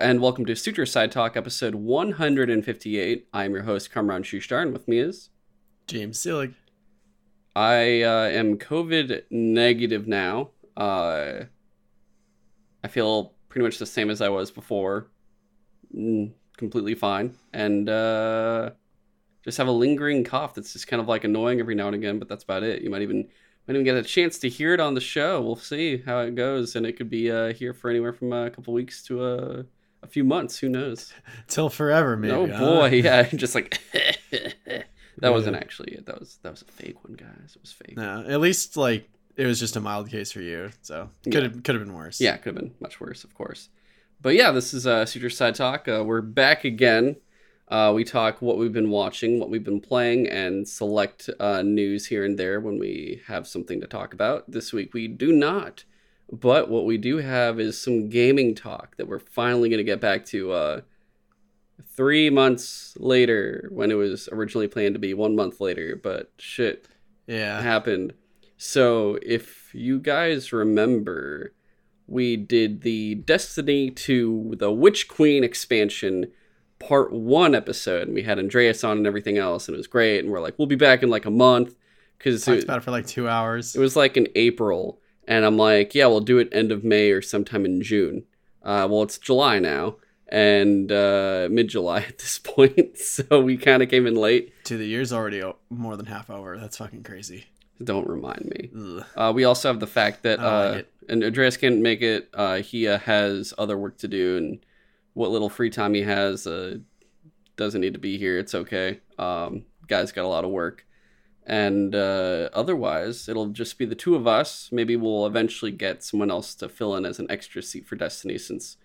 and welcome to Suture Side Talk, episode 158. I'm your host, Kamran Shushtar, and with me is James Seelig. I uh, am COVID negative now. Uh, I feel pretty much the same as I was before, mm, completely fine, and uh, just have a lingering cough that's just kind of like annoying every now and again. But that's about it. You might even might even get a chance to hear it on the show. We'll see how it goes, and it could be uh, here for anywhere from a couple weeks to a, a few months. Who knows? Till forever, maybe. oh huh? boy, yeah, just like that wasn't actually it. That was that was a fake one, guys. It was fake. No, at least like it was just a mild case for you, so could have could have been worse. Yeah, could have been much worse, of course. But yeah, this is uh, Suture Side Talk. Uh, we're back again. Uh, we talk what we've been watching, what we've been playing, and select uh, news here and there when we have something to talk about. This week we do not, but what we do have is some gaming talk that we're finally going to get back to. Uh, three months later, when it was originally planned to be one month later, but shit yeah. happened. So if you guys remember, we did the Destiny 2 the Witch Queen expansion part one episode, and we had Andreas on and everything else, and it was great. And we're like, we'll be back in like a month because Talked it, about it for like two hours. it was like in April, and I'm like, yeah, we'll do it end of May or sometime in June. Uh, well, it's July now, and uh, mid July at this point, so we kind of came in late. to the year's already more than half over. That's fucking crazy. Don't remind me. Uh, we also have the fact that uh, like and Andreas can't make it. Uh, he uh, has other work to do, and what little free time he has uh, doesn't need to be here. It's okay. Um, guy's got a lot of work, and uh, otherwise, it'll just be the two of us. Maybe we'll eventually get someone else to fill in as an extra seat for Destiny, since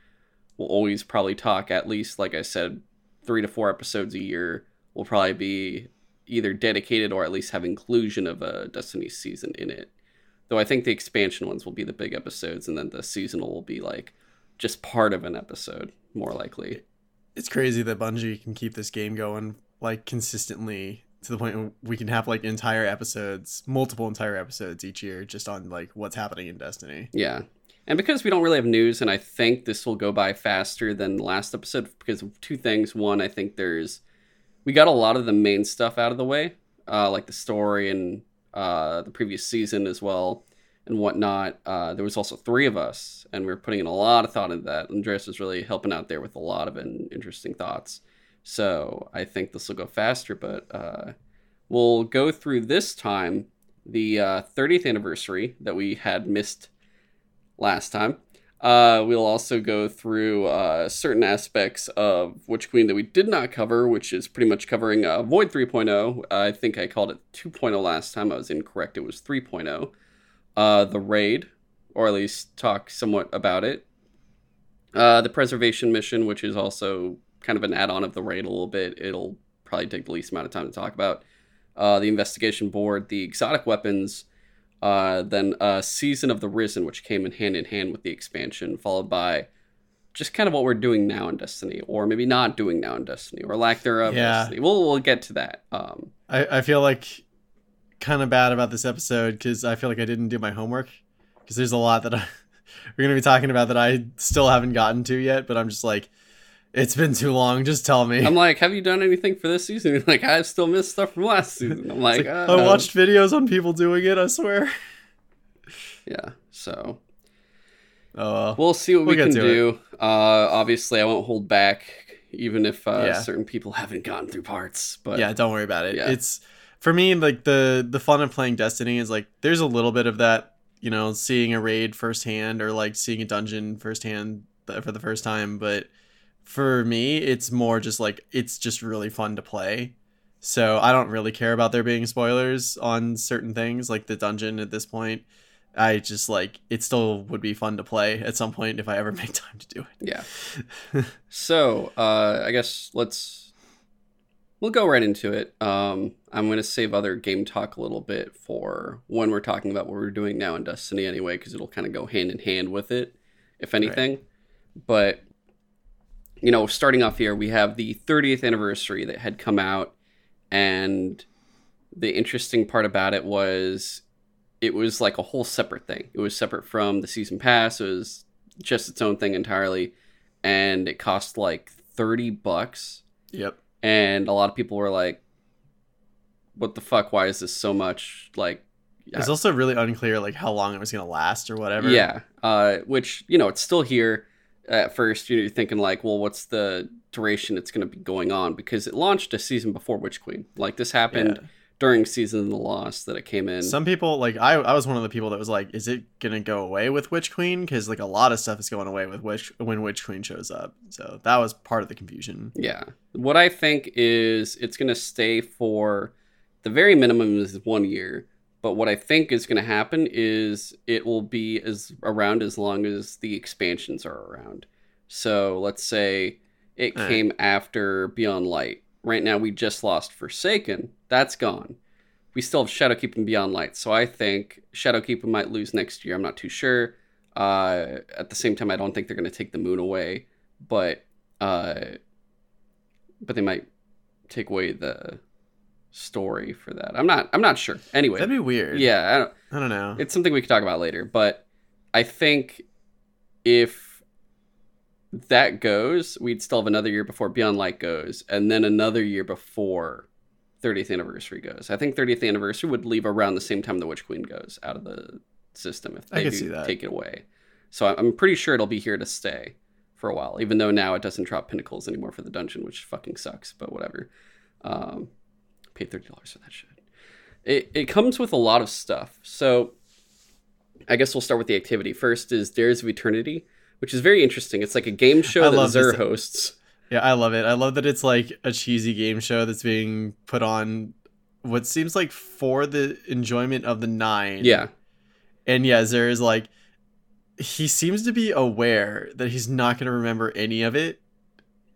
we'll always probably talk at least, like I said, three to four episodes a year. Will probably be either dedicated or at least have inclusion of a Destiny season in it. Though I think the expansion ones will be the big episodes, and then the seasonal will be like just part of an episode, more likely. It's crazy that Bungie can keep this game going like consistently to the point where we can have like entire episodes, multiple entire episodes each year just on like what's happening in Destiny. Yeah. And because we don't really have news, and I think this will go by faster than the last episode because of two things. One, I think there's we got a lot of the main stuff out of the way, uh, like the story and uh, the previous season as well and whatnot. Uh, there was also three of us, and we were putting in a lot of thought into that. Andreas was really helping out there with a lot of in- interesting thoughts. So I think this will go faster, but uh, we'll go through this time the uh, 30th anniversary that we had missed last time. Uh, we'll also go through uh, certain aspects of Witch Queen that we did not cover, which is pretty much covering uh, Void 3.0. I think I called it 2.0 last time. I was incorrect. It was 3.0. Uh, the Raid, or at least talk somewhat about it. Uh, the Preservation Mission, which is also kind of an add on of the Raid a little bit. It'll probably take the least amount of time to talk about. Uh, the Investigation Board, the Exotic Weapons, uh, then uh, Season of the Risen, which came in hand in hand with the expansion, followed by just kind of what we're doing now in Destiny, or maybe not doing now in Destiny, or lack thereof. Yeah. Destiny. We'll we'll get to that. Um, I, I feel like kind of bad about this episode because I feel like I didn't do my homework because there's a lot that I, we're gonna be talking about that I still haven't gotten to yet. But I'm just like, it's been too long. Just tell me. I'm like, have you done anything for this season? You're like, I've still missed stuff from last season. I'm like, like, uh, I watched videos on people doing it. I swear. Yeah, so well. we'll see what We'll we can do. Uh, obviously, I won't hold back, even if uh, Yeah. certain people haven't gotten through parts. But yeah, don't worry about it. yeah. It's for me like the the fun of playing Destiny is like there's a little bit of that, you know, seeing a raid firsthand or like seeing a dungeon firsthand for the first time. But for me, it's more just like it's just really fun to play. So I don't really care about there being spoilers on certain things like the dungeon at this point. I just like it still would be fun to play at some point if I ever make time to do it. Yeah. so, uh, I guess let's we'll go right into it. Um, I'm going to save other game talk a little bit for when we're talking about what we're doing now in Destiny anyway, because it'll kind of go hand in hand with it, if anything. But you know, starting off here, we have the 30th anniversary that had come out, and the interesting part about it was it was like a whole separate thing. It was separate from the season pass. It was just its own thing entirely and it cost like 30 bucks Yep. and a lot of people were like what the fuck why is this so much like It's also really unclear like how long it was gonna last or whatever. yeah uh which you know it's still here at first you're thinking like well what's the duration it's going to be going on because it launched a season before witch queen like this happened Yeah. during season of the lost that it came in Some people like I I was one of the people that was like, is it gonna go away with Witch Queen? Because like a lot of stuff is going away with Witch when Witch Queen shows up. So that was part of the confusion. Yeah. What I think is it's going to stay for the very minimum is one year. But what I think is going to happen is it will be as around as long as the expansions are around. So let's say it Alright. came after Beyond Light. Right now we just lost Forsaken. That's gone. We still have Shadowkeep and Beyond Light. So I think Shadowkeep might lose next year. I'm not too sure. Uh, at the same time, I don't think they're going to take the moon away. But uh, but they might take away the story for that. I'm not. I'm not sure. Anyway, That'd be weird. yeah, I don't, I don't know. it's something we could talk about later. But I think if that goes, we'd still have another year before Beyond Light goes, and then another year before 30th anniversary goes. I think 30th anniversary would leave around the same time the Witch Queen goes out of the system if I they do see that. take it away. So I'm- I'm pretty sure it'll be here to stay for a while, even though now it doesn't drop pinnacles anymore for the dungeon, which fucking sucks. But whatever. Um, paid thirty dollars for that shit. It it comes with a lot of stuff. So I guess we'll start with the activity. First is Dares of Eternity, which is very interesting. It's like a game show I that this. hosts. Yeah, I love it. I love that it's like a cheesy game show that's being put on what seems like for the enjoyment of the nine. Yeah, And yeah, Xur is like he seems to be aware that he's not gonna remember any of it.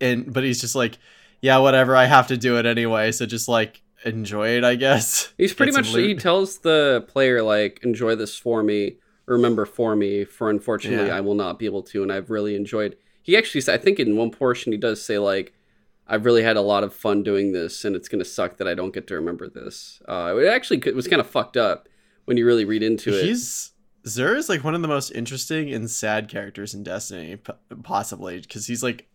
And but he's just like, Yeah, whatever, I have to do it anyway, so just like enjoy it, I guess. he's pretty much he tells the player like enjoy this for me, remember for me. For unfortunately, Yeah. I will not be able to, and I've really enjoyed. He actually, I think in one portion he does say like. I've really had a lot of fun doing this, and it's gonna suck that I don't get to remember this. Uh, it actually was kind of fucked up when you really read into it. He's Xur is like one of the most interesting and sad characters in Destiny, possibly because he's like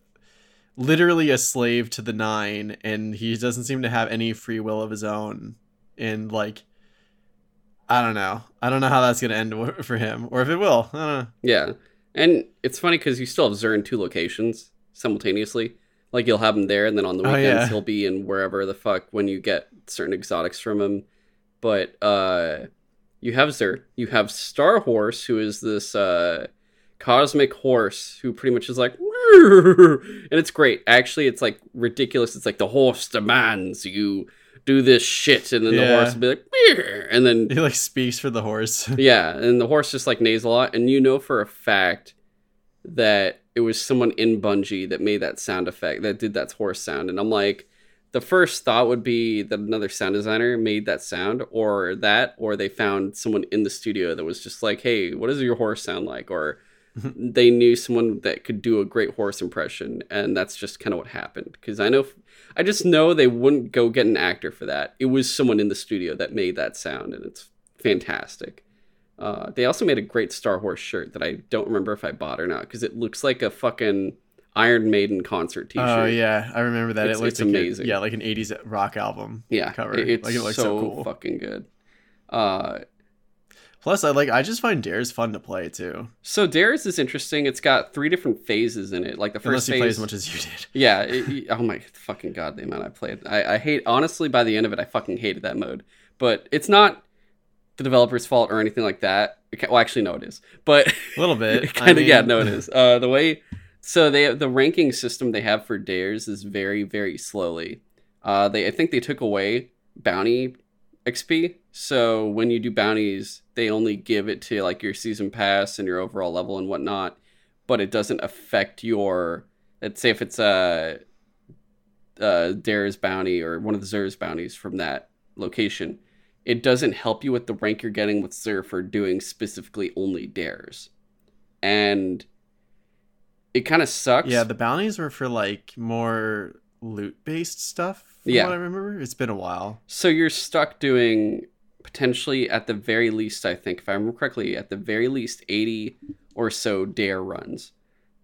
literally a slave to the Nine, and he doesn't seem to have any free will of his own. And like, I don't know, I don't know how that's gonna end for him, or if it will. I don't know. Yeah, and it's funny because you still have Xur in two locations simultaneously. Like you'll have him there, and then on the Oh, weekends yeah. he'll be in wherever the fuck when you get certain exotics from him. But uh, you have Xur, you have Star Horse, who is this uh, cosmic horse who pretty much is like, and it's great. Actually, it's like ridiculous. It's like the horse demands you do this shit, and then the horse will be like, "Meow," and then He like speaks for the horse. yeah, and the horse just like neighs a lot, and you know for a fact that it was someone in Bungie that made that sound effect, that did that horse sound, and I'm like, the first thought would be that another sound designer made that sound, or that, or they found someone in the studio that was just like, hey, what does your horse sound like, or they knew someone that could do a great horse impression, and that's just kind of what happened. Because I know, I just know they wouldn't go get an actor for that. It was someone in the studio that made that sound, and it's fantastic. Uh, they also made a great Star Horse shirt that I don't remember if I bought or not because it looks like a fucking Iron Maiden concert T-shirt. Oh yeah, I remember that. It's- it looks like a- amazing. yeah, like an '80s rock album. yeah, cover. it- it's Like, it looks so, so cool. fucking good. Uh, Plus, I like I just find Dares fun to play too. so Dares is interesting. It's got three different phases in it. Like the first Unless you phase, play as much as you did. Yeah. It, it- oh my fucking god, the amount I played. I, I hate. Honestly, by the end of it, I fucking hated that mode. But it's not the developer's fault or anything like that. Well, actually, no, it is. But A little bit. kind of. I yeah, no, it is. Uh, the way. So they the ranking system they have for dares is very very slowly. Uh, they I think they took away bounty XP. So when you do bounties, they only give it to like your season pass and your overall level and whatnot, but it doesn't affect your. Let's say if it's a, uh Dare's bounty or one of the Xur's bounties from that location, it doesn't help you with the rank you're getting with Xur for doing specifically only dares, and it kind of sucks. Yeah, the bounties were for like more loot based stuff. From Yeah. what I remember. It's been a while. So you're stuck doing potentially at the very least, I think, if I remember correctly, at the very least 80 or so dare runs.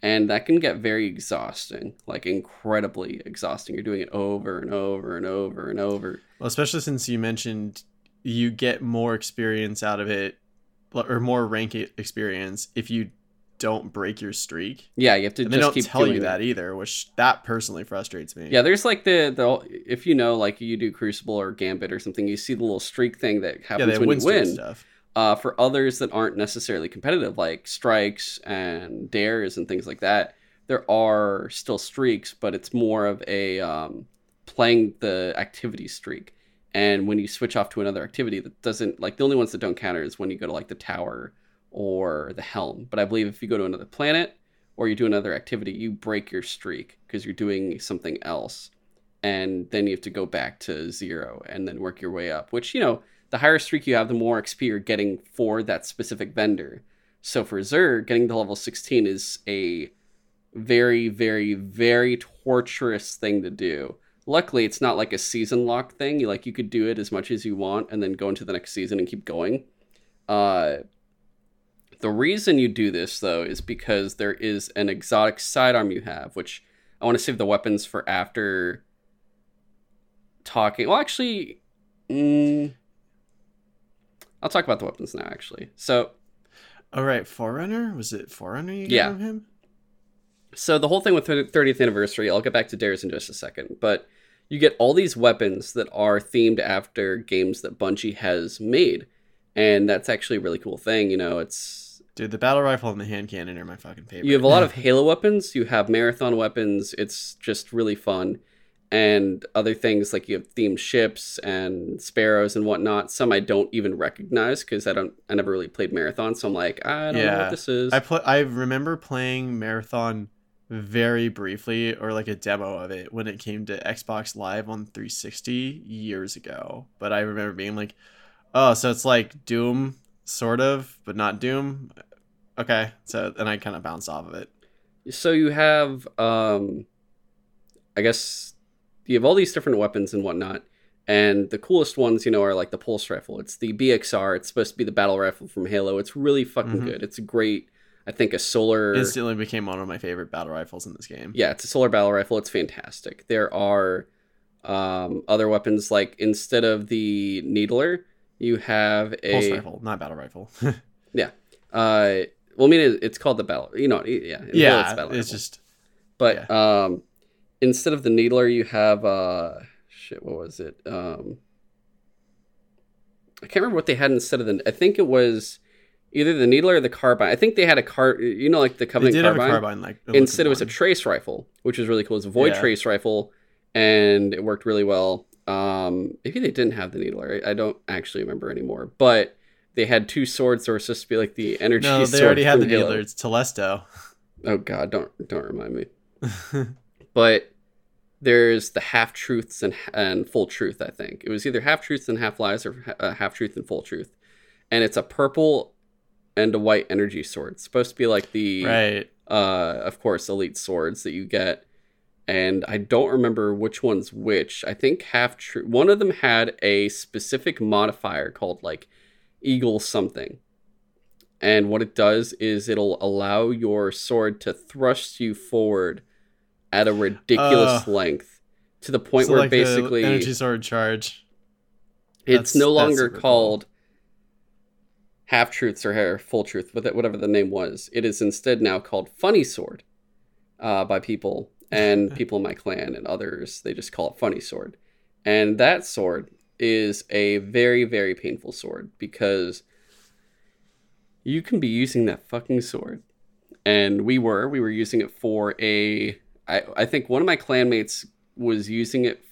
and that can get very exhausting, like incredibly exhausting. You're doing it over and over and over and over. Well, especially since you mentioned you get more experience out of it, or more rank experience if you don't break your streak. Yeah, you have to. And they don't tell you that either, which that personally frustrates me. Yeah, there's like the the if you know like you do Crucible or Gambit or something, you see the little streak thing that happens yeah, when you win. Stuff. Uh, for others that aren't necessarily competitive, like strikes and dares and things like that, there are still streaks, but it's more of a um, playing the activity streak. And when you switch off to another activity that doesn't like the only ones that don't counter is when you go to like the tower or the helm. But I believe if you go to another planet or you do another activity, you break your streak because you're doing something else. And then you have to go back to zero and then work your way up, which, you know, the higher streak you have, the more XP you're getting for that specific vendor. So for Zerg, getting to level 16 is a very, very, very torturous thing to do. Luckily, it's not like a season lock thing. You like you could do it as much as you want and then go into the next season and keep going. Uh, the reason you do this, though, is because there is an exotic sidearm you have, which I want to save the weapons for after talking. Well, actually, mm, I'll talk about the weapons now, actually. So. All right, Forerunner? Was it Forerunner you yeah. gave him? So the whole thing with 30th anniversary, I'll get back to Dares in just a second, but you get all these weapons that are themed after games that Bungie has made. And that's actually a really cool thing. You know, it's Dude, the battle rifle and the hand cannon are my fucking favorite. You have a lot of Halo weapons. You have marathon weapons. It's just really fun, and other things like you have themed ships and sparrows and whatnot. Some I don't even recognize because I don't. I never really played marathon, so I'm like, I don't yeah. know what this is. I play. I remember playing marathon very briefly, or like a demo of it when it came to Xbox Live on 360 years ago. But I remember being like, oh, so it's like Doom sort of, but not Doom. Okay, so then I kind of bounce off of it. So you have, um, I guess, you have all these different weapons and whatnot, and the coolest ones, you know, are like the pulse rifle. It's the BXR. It's supposed to be the battle rifle from Halo. It's really fucking mm-hmm. good. It's a great. I think a solar instantly became one of my favorite battle rifles in this game. Yeah, it's a solar battle rifle. It's fantastic. There are um, other weapons like instead of the needler, you have a pulse rifle, not battle rifle. yeah. Uh, well, I mean, it's called the bell. You know, yeah, yeah. It's, it's just. But yeah. um, instead of the needler, you have uh, shit. What was it? Um, I can't remember what they had instead of the. I think it was either the needler or the carbine. I think they had a car. You know, like the Covenant they did carbine. Have a carbine like instead, it was a trace rifle, which was really cool. It's a void yeah. trace rifle, and it worked really well. Um, maybe they didn't have the needler. I don't actually remember anymore, but they had two swords that were supposed to be like the energy. Swords No, they already had the Halo. needler. It's Telesto. Oh God, don't don't remind me. but there's the half truths and and full truth. I think it was either half truths and half lies or uh, half truth and full truth, and it's a purple and a white energy sword. It's supposed to be like the right. Uh, of course, elite swords that you get and I don't remember which one's which. I think half true. One of them had a specific modifier called like Eagle something. And what it does is it'll allow your sword to thrust you forward at a ridiculous uh, length to the point so where like basically energy sword charge. It's that's, no longer called cool. half truths or Hair full truth, whatever the name was. It is instead now called funny sword uh, by people and people in my clan and others they just call it funny sword and that sword is a very very painful sword because you can be using that fucking sword and we were we were using it for a i, I think one of my clanmates was using it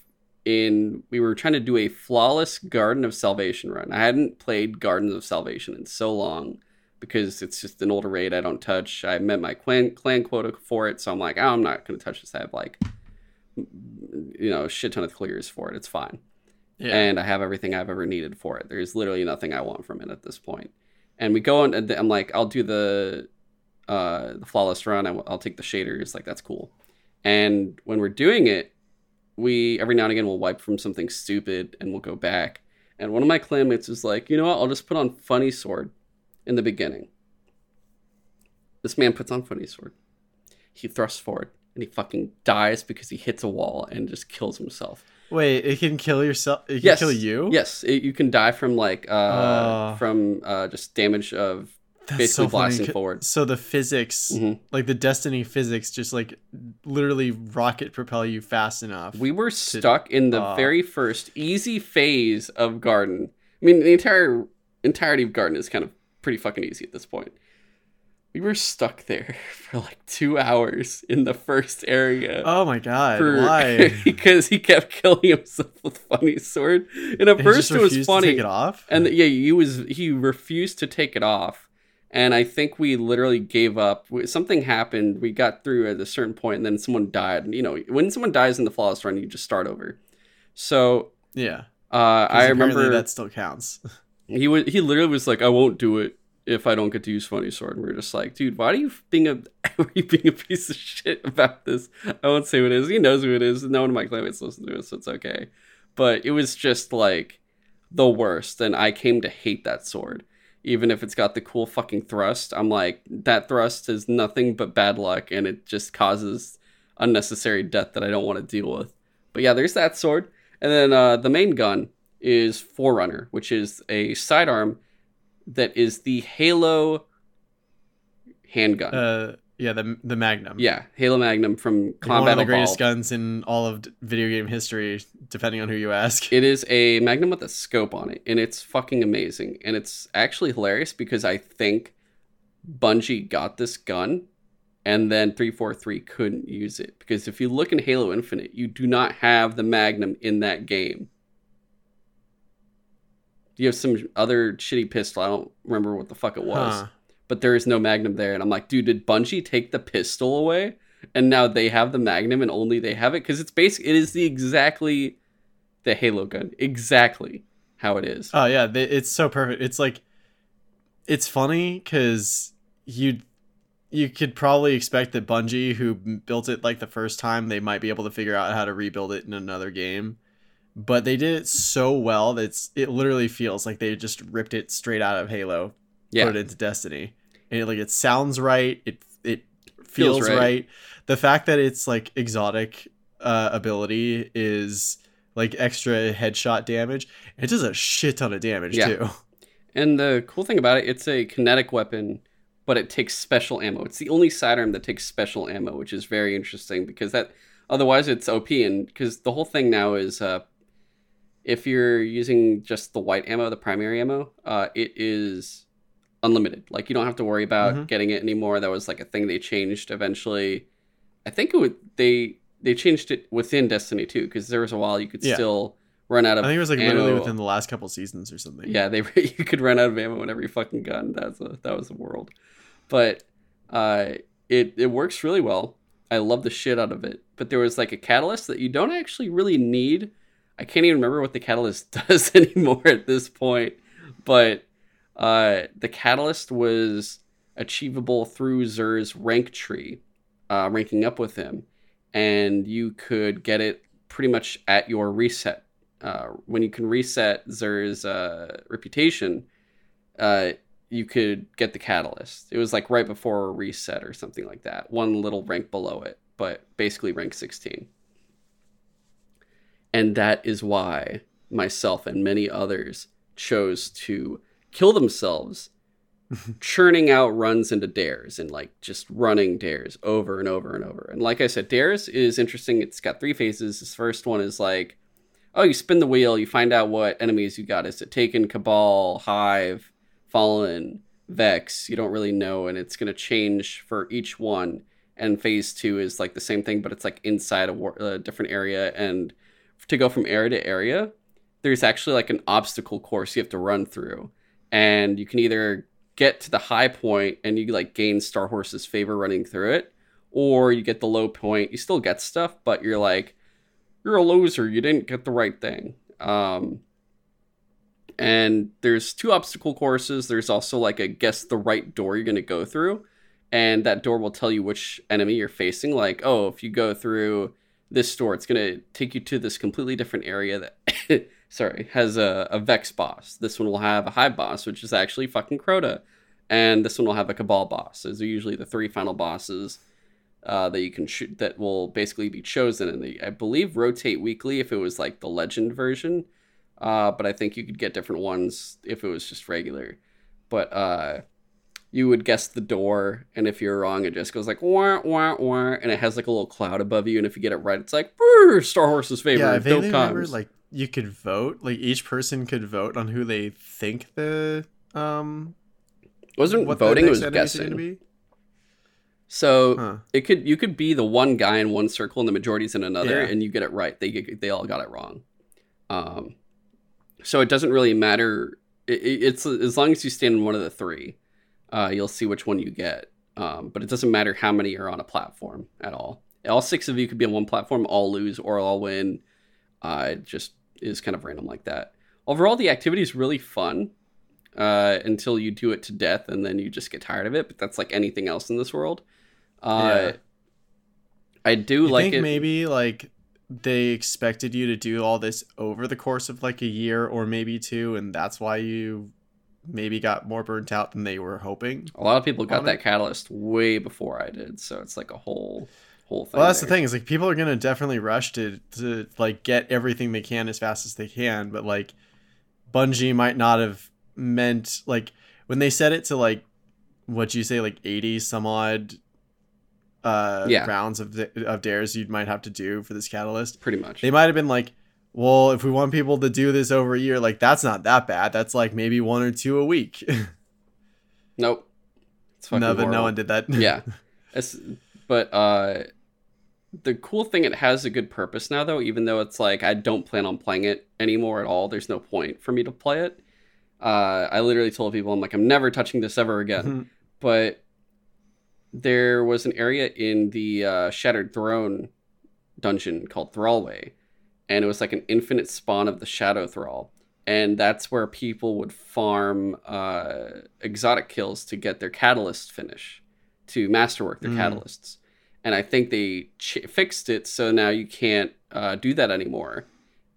in we were trying to do a flawless garden of salvation run i hadn't played gardens of salvation in so long because it's just an older raid I don't touch. I met my clan, clan quota for it, so I'm like, oh, I'm not going to touch this. I have like, you know, a shit ton of clears for it. It's fine. Yeah. And I have everything I've ever needed for it. There's literally nothing I want from it at this point. And we go and I'm like, I'll do the uh, the flawless run. I'll take the shaders. Like that's cool. And when we're doing it, we every now and again we'll wipe from something stupid and we'll go back. And one of my clanmates is like, you know what? I'll just put on funny sword in the beginning. This man puts on funny sword. he thrusts forward and he fucking dies because he hits a wall and just kills himself. Wait, it can kill yourself. It can Yes. kill you. Yes, it, you can die from like uh, Oh. from uh, just damage of basically so blasting forward. So the physics, Mhm. like the Destiny physics, just like literally rocket propel you fast enough. We were stuck in the uh, very first easy phase of Garden. I mean, the entire entirety of Garden is kind of pretty fucking easy at this point. We were stuck there for like two hours in the first area. oh my god! for- Why? because he kept killing himself with funny sword. And at He first it was refused to funny. take it off. And yeah, he was he refused to take it off, and I think we literally gave up. Something happened. We got through at a certain point, and then someone died. And you know, when someone dies in the flawless run, you just start over. So yeah, uh, I remember that still counts. he was he literally was like, "I won't do it if I don't get to use funny sword." And we are just like, "Dude, why are you being a are you being a piece of shit about this?" I won't say who it is. He knows who it is. No one in my classmates listens to it, so it's okay. But it was just like the worst, and I came to hate that sword. Even if it's got the cool fucking thrust, I'm like, that thrust is nothing but bad luck, and it just causes unnecessary death that I don't want to deal with. But yeah, there's that sword. And then uh, the main gun is Forerunner, which is a sidearm that is the Halo handgun. Uh, yeah, the the Magnum. yeah, Halo Magnum from Like, Combat one of the greatest Evolved. guns in all of video game history, depending on who you ask. It is a Magnum with a scope on it, and it's fucking amazing. And it's actually hilarious because I think Bungie got this gun, and then 343 couldn't use it. Because if you look in Halo Infinite, you do not have the Magnum in that game. You have some other shitty pistol. I don't remember what the fuck it was. Huh. but there is no Magnum there. And I'm like, dude, did Bungie take the pistol away? And now they have the Magnum and only they have it? Because it's basic. It is the exactly the Halo gun. Exactly how it is. Oh yeah, they, it's so perfect. It's like, it's funny because you you could probably expect that Bungie, who built it like the first time, they might be able to figure out how to rebuild it in another game. But they did it so well that it's, it literally feels like they just ripped it straight out of Halo, yeah. put it into Destiny, and it, like it sounds right. It it feels, Feels right. right. The fact that it's like exotic uh, ability is like extra headshot damage. It does a shit ton of damage Yeah. too. And the cool thing about it, it's a kinetic weapon, but it takes special ammo. It's the only sidearm that takes special ammo, which is very interesting because that otherwise it's OP. And because the whole thing now is uh, if you're using just the white ammo, the primary ammo, uh, it is unlimited. Like you don't have to worry about Mhm. getting it anymore. That was like a thing they changed eventually. I think it would they they changed it within Destiny 2 because there was a while you could Yeah. still run out of. I think it was like literally within the last couple seasons or something. Yeah, they you could run out of ammo in every fucking gun. That's a that was the world, but uh, it it works really well. I love the shit out of it. But there was like a catalyst that you don't actually really need. I can't even remember what the catalyst does anymore at this point. But uh, the catalyst was achievable through Xur's rank tree, uh, ranking up with him, and you could get it pretty much at your reset uh, when you can reset Xur's uh, reputation, uh, you could get the catalyst. It was like right before a reset or something like that. One little rank below it, but basically rank 16. And that is why myself and many others chose to kill themselves churning out runs into dares and like just running dares over and over and over. And like I said, dares is interesting. It's got three phases. This first one is like oh, you spin the wheel, you find out what enemies you got. Is it Taken, Cabal, Hive, Fallen, Vex? You don't really know, and it's going to change for each one. And phase two is like the same thing, but it's like inside a, war- a different area. And to go from area to area, there's actually like an obstacle course you have to run through. And you can either get to the high point and you like gain Star Horse's favor running through it, or you get the low point. You still get stuff, but you're like, you're a loser. You didn't get the right thing. Um, and there's two obstacle courses. There's also like a guess the right door you're going to go through. And that door will tell you which enemy you're facing. Like, oh, if you go through this store. it's going to take you to this completely different area that, sorry, has a, a Vex boss. This one will have a Hive boss, which is actually fucking Crota. And this one will have a Cabal boss. Those are usually the three final bosses uh, that you can shoot that will basically be chosen, and they I believe rotate weekly if it was like the legend version, uh, but I think you could get different ones if it was just regular. But uh, you would guess the door, and if you're wrong, it just goes like wah wah wah, and it has like a little cloud above you, and if you get it right, it's like "Brr, Star Horse's favorite. Yeah, I vaguely remember like you could vote. Like each person could vote on who they think the um wasn't what voting; it was guessing. So Huh. it could you could be the one guy in one circle and the majority's in another, Yeah. and you get it right. They get- they all got it wrong. Um, so it doesn't really matter. It- it's as long as you stand in one of the three, uh, you'll see which one you get. Um, but it doesn't matter how many are on a platform at all. All six of you could be on one platform, all lose or all win. Uh, it just is kind of random like that. Overall, the activity is really fun uh, until you do it to death, and then you just get tired of it. But that's like anything else in this world. Uh, Yeah. I do I like think it. maybe like they expected you to do all this over the course of like a year or maybe two, and that's why you maybe got more burnt out than they were hoping. A lot of people got that it. catalyst way before I did, so it's like a whole whole thing. Well, that's the thing is like people are gonna definitely rush to to like get everything they can as fast as they can, but like Bungie might not have meant like when they set it to like what you say like eighty some odd uh Yeah. rounds of of dares you might have to do for this catalyst. Pretty much. They might have been like, well, if we want people to do this over a year, like that's not that bad. That's like maybe one or two a week. nope. It's fucking no, but no one did that. yeah. It's, but uh, the cool thing, it has a good purpose now, though. Even though it's like I don't plan on playing it anymore at all. There's no point for me to play it. Uh, I literally told people, I'm like, I'm never touching this ever again. but there was an area in the uh, Shattered Throne dungeon called Thrallway, and it was like an infinite spawn of the Shadow Thrall, and that's where people would farm uh, exotic kills to get their catalyst finish, to masterwork their Mm. catalysts. And I think they ch- fixed it so now you can't uh, do that anymore.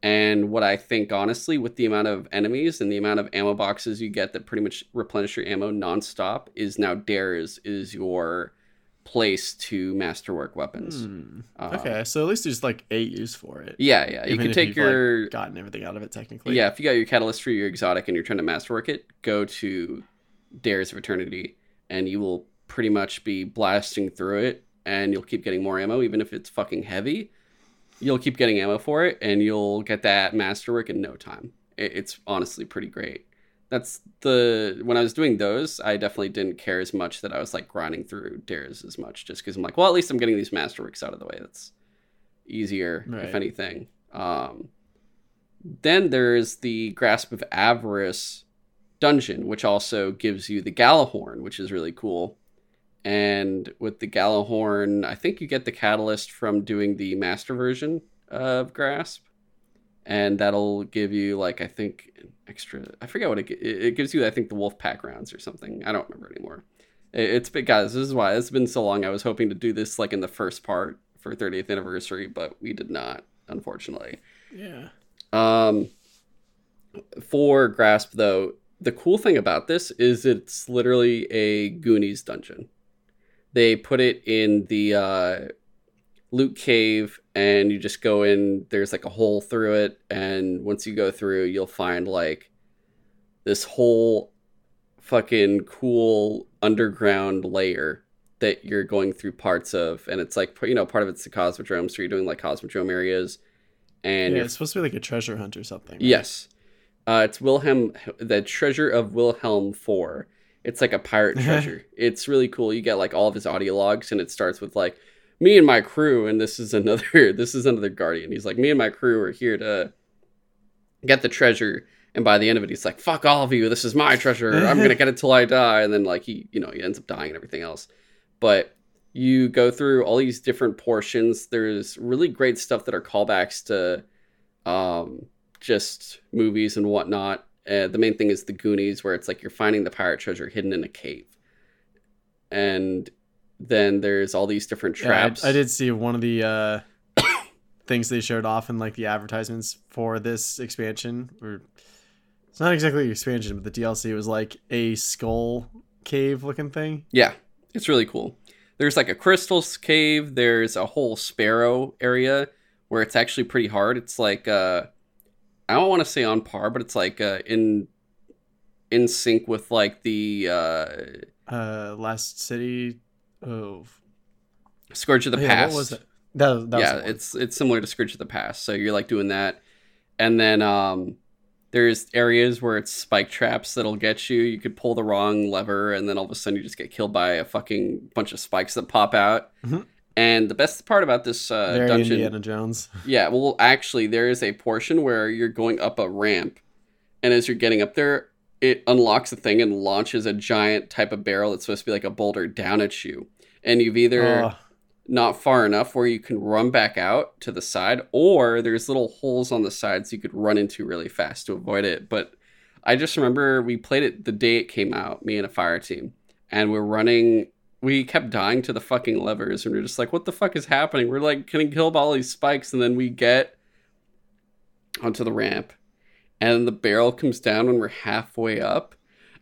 And what I think, honestly, with the amount of enemies and the amount of ammo boxes you get that pretty much replenish your ammo nonstop, is now dares is your place to masterwork weapons. Hmm. Um, Okay, so at least there's like eight use for it. Yeah, yeah. You can take you've, like, your gotten everything out of it technically. yeah. If you got your catalyst for your exotic and you're trying to masterwork it, go to Dares of Eternity, and you will pretty much be blasting through it, and you'll keep getting more ammo, even if it's fucking heavy. You'll keep getting ammo for it, and you'll get that masterwork in no time. It's honestly pretty great. That's the when I was doing those, I definitely didn't care as much that I was like grinding through dares as much, just because I'm like, well, at least I'm getting these masterworks out of the way. That's easier, if anything. Um, then there's the Grasp of Avarice dungeon, which also gives you the Gjallarhorn, which is really cool. And with the Gjallarhorn, I think you get the catalyst from doing the master version of Grasp. And that'll give you, like, I think, an extra. I forget what it, it it gives you. I think the Wolf Pack rounds or something. I don't remember anymore. It, it's been, guys, this is why it's been so long. I was hoping to do this, like, in the first part for 30th anniversary, but we did not, unfortunately. Yeah. Um, for Grasp, though, the cool thing about this is it's literally a Goonies dungeon. They put it in the uh, loot cave, and you just go in. There's like a hole through it, and once you go through, you'll find like this whole fucking cool underground layer that you're going through parts of, and it's like you know part of it's the Cosmodrome, so you're doing like Cosmodrome areas, and yeah, it's supposed to be like a treasure hunt or something. right? Yes. Uh, it's Wilhelm, the treasure of Wilhelm IV. It's like a pirate treasure. it's really cool. You get like all of his audio logs, and it starts with like me and my crew, and this is another this is another guardian. He's like me and my crew are here to get the treasure, and by the end of it, he's like fuck all of you. This is my treasure. I'm gonna get it till I die, and then like he you know he ends up dying and everything else. But you go through all these different portions. There's really great stuff that are callbacks to um, just movies and whatnot. Uh, the main thing is the Goonies, where it's like you're finding the pirate treasure hidden in a cave, and then there's all these different Yeah, I- traps. I, did see one of the uh, things they showed off in like the advertisements for this expansion. Or it's not exactly an expansion, but the DLC was like a skull cave looking thing. Yeah, it's really cool. there's like a crystals cave. There's a whole sparrow area where it's actually pretty hard. It's like uh, I don't want to say on par, but it's like uh, in in sync with like the uh, Uh, last city. Oh, Scourge of the Oh, yeah, Past. what was it? That, was- that was yeah, it's it's similar to Scourge of the Past. So you're like doing that, and then um, there's areas where it's spike traps that'll get you. You could pull the wrong lever, and then all of a sudden you just get killed by a fucking bunch of spikes that pop out. Mhm. And the best part about this uh, very dungeon, Indiana Jones. yeah, well, actually, there is a portion where you're going up a ramp, and as you're getting up there, it unlocks a thing and launches a giant type of barrel that's supposed to be like a boulder down at you. And you've either Oh, not far enough where you can run back out to the side, or there's little holes on the sides you could run into really fast to avoid it. But I just remember we played it the day it came out, me and a fire team, and we're running. We kept dying to the fucking levers, and we're just like, "What the fuck is happening?" We're like "Can killed by all these spikes, and then we get onto the ramp, and the barrel comes down when we're halfway up,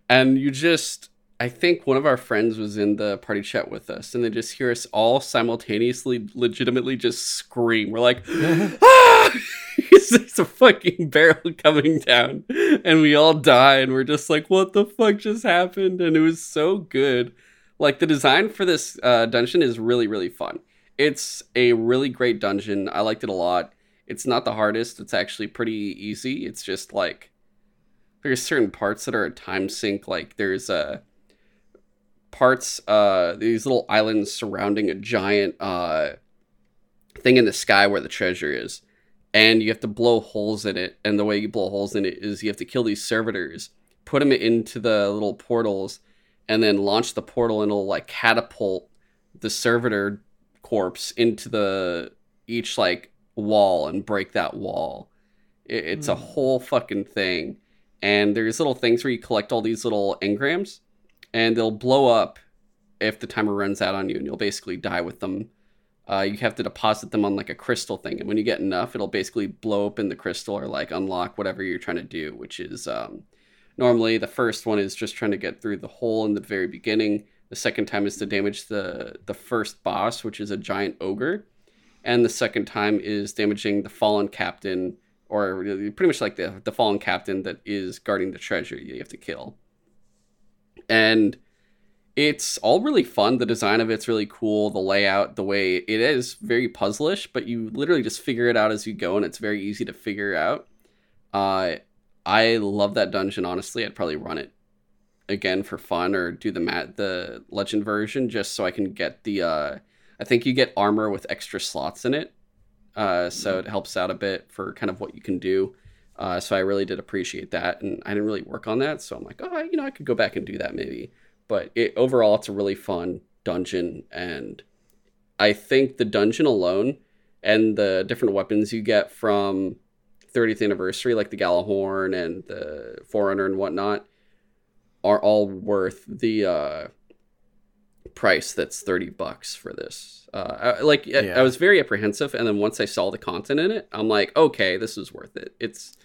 and you just I think one of our friends was in the party chat with us, and they just hear us all simultaneously, legitimately just scream. We're like, ah! There's a fucking barrel coming down, and we all die, and we're just like, what the fuck just happened? And it was so good. Like, the design for this uh, dungeon is really, really fun. It's a really great dungeon. I liked it a lot. It's not the hardest, it's actually pretty easy. It's just like, there's certain parts that are a time sink. Like, there's a parts uh these little islands surrounding a giant uh thing in the sky where the treasure is and you have to blow holes in it and the way you blow holes in it is you have to kill these servitors put them into the little portals and then launch the portal and it'll like catapult the servitor corpse into the each like wall and break that wall it, it's a Hmm. whole fucking thing and there's little things where you collect all these little engrams and they'll blow up if the timer runs out on you, and you'll basically die with them. Uh, you have to deposit them on like a crystal thing, and when you get enough, it'll basically blow open the crystal or like unlock whatever you're trying to do. Which is um, normally the first one is just trying to get through the hole in the very beginning. The second time is to damage the the first boss, which is a giant ogre, and the second time is damaging the fallen captain, or pretty much like the the fallen captain that is guarding the treasure you have to kill and it's all really fun. The design of it's really cool. The layout, the way it is very puzzlish, but you literally just figure it out as you go, and it's very easy to figure out. Uh, I love that dungeon. Honestly, I'd probably run it again for fun, or do the mat the legend version just so I can get the. Uh, I think you get armor with extra slots in it, uh, so it helps out a bit for kind of what you can do. Uh, so I really did appreciate that, and I didn't really work on that. So I'm like, oh, you know, I could go back and do that maybe. But it, overall, it's a really fun dungeon, and I think the dungeon alone and the different weapons you get from 30th anniversary, like the Gjallarhorn and the Forerunner and whatnot, are all worth the uh, price. That's 30 bucks for this. Uh, I, like I- Yeah. I was very apprehensive, and then once I saw the content in it, I'm like, okay, this is worth it. It's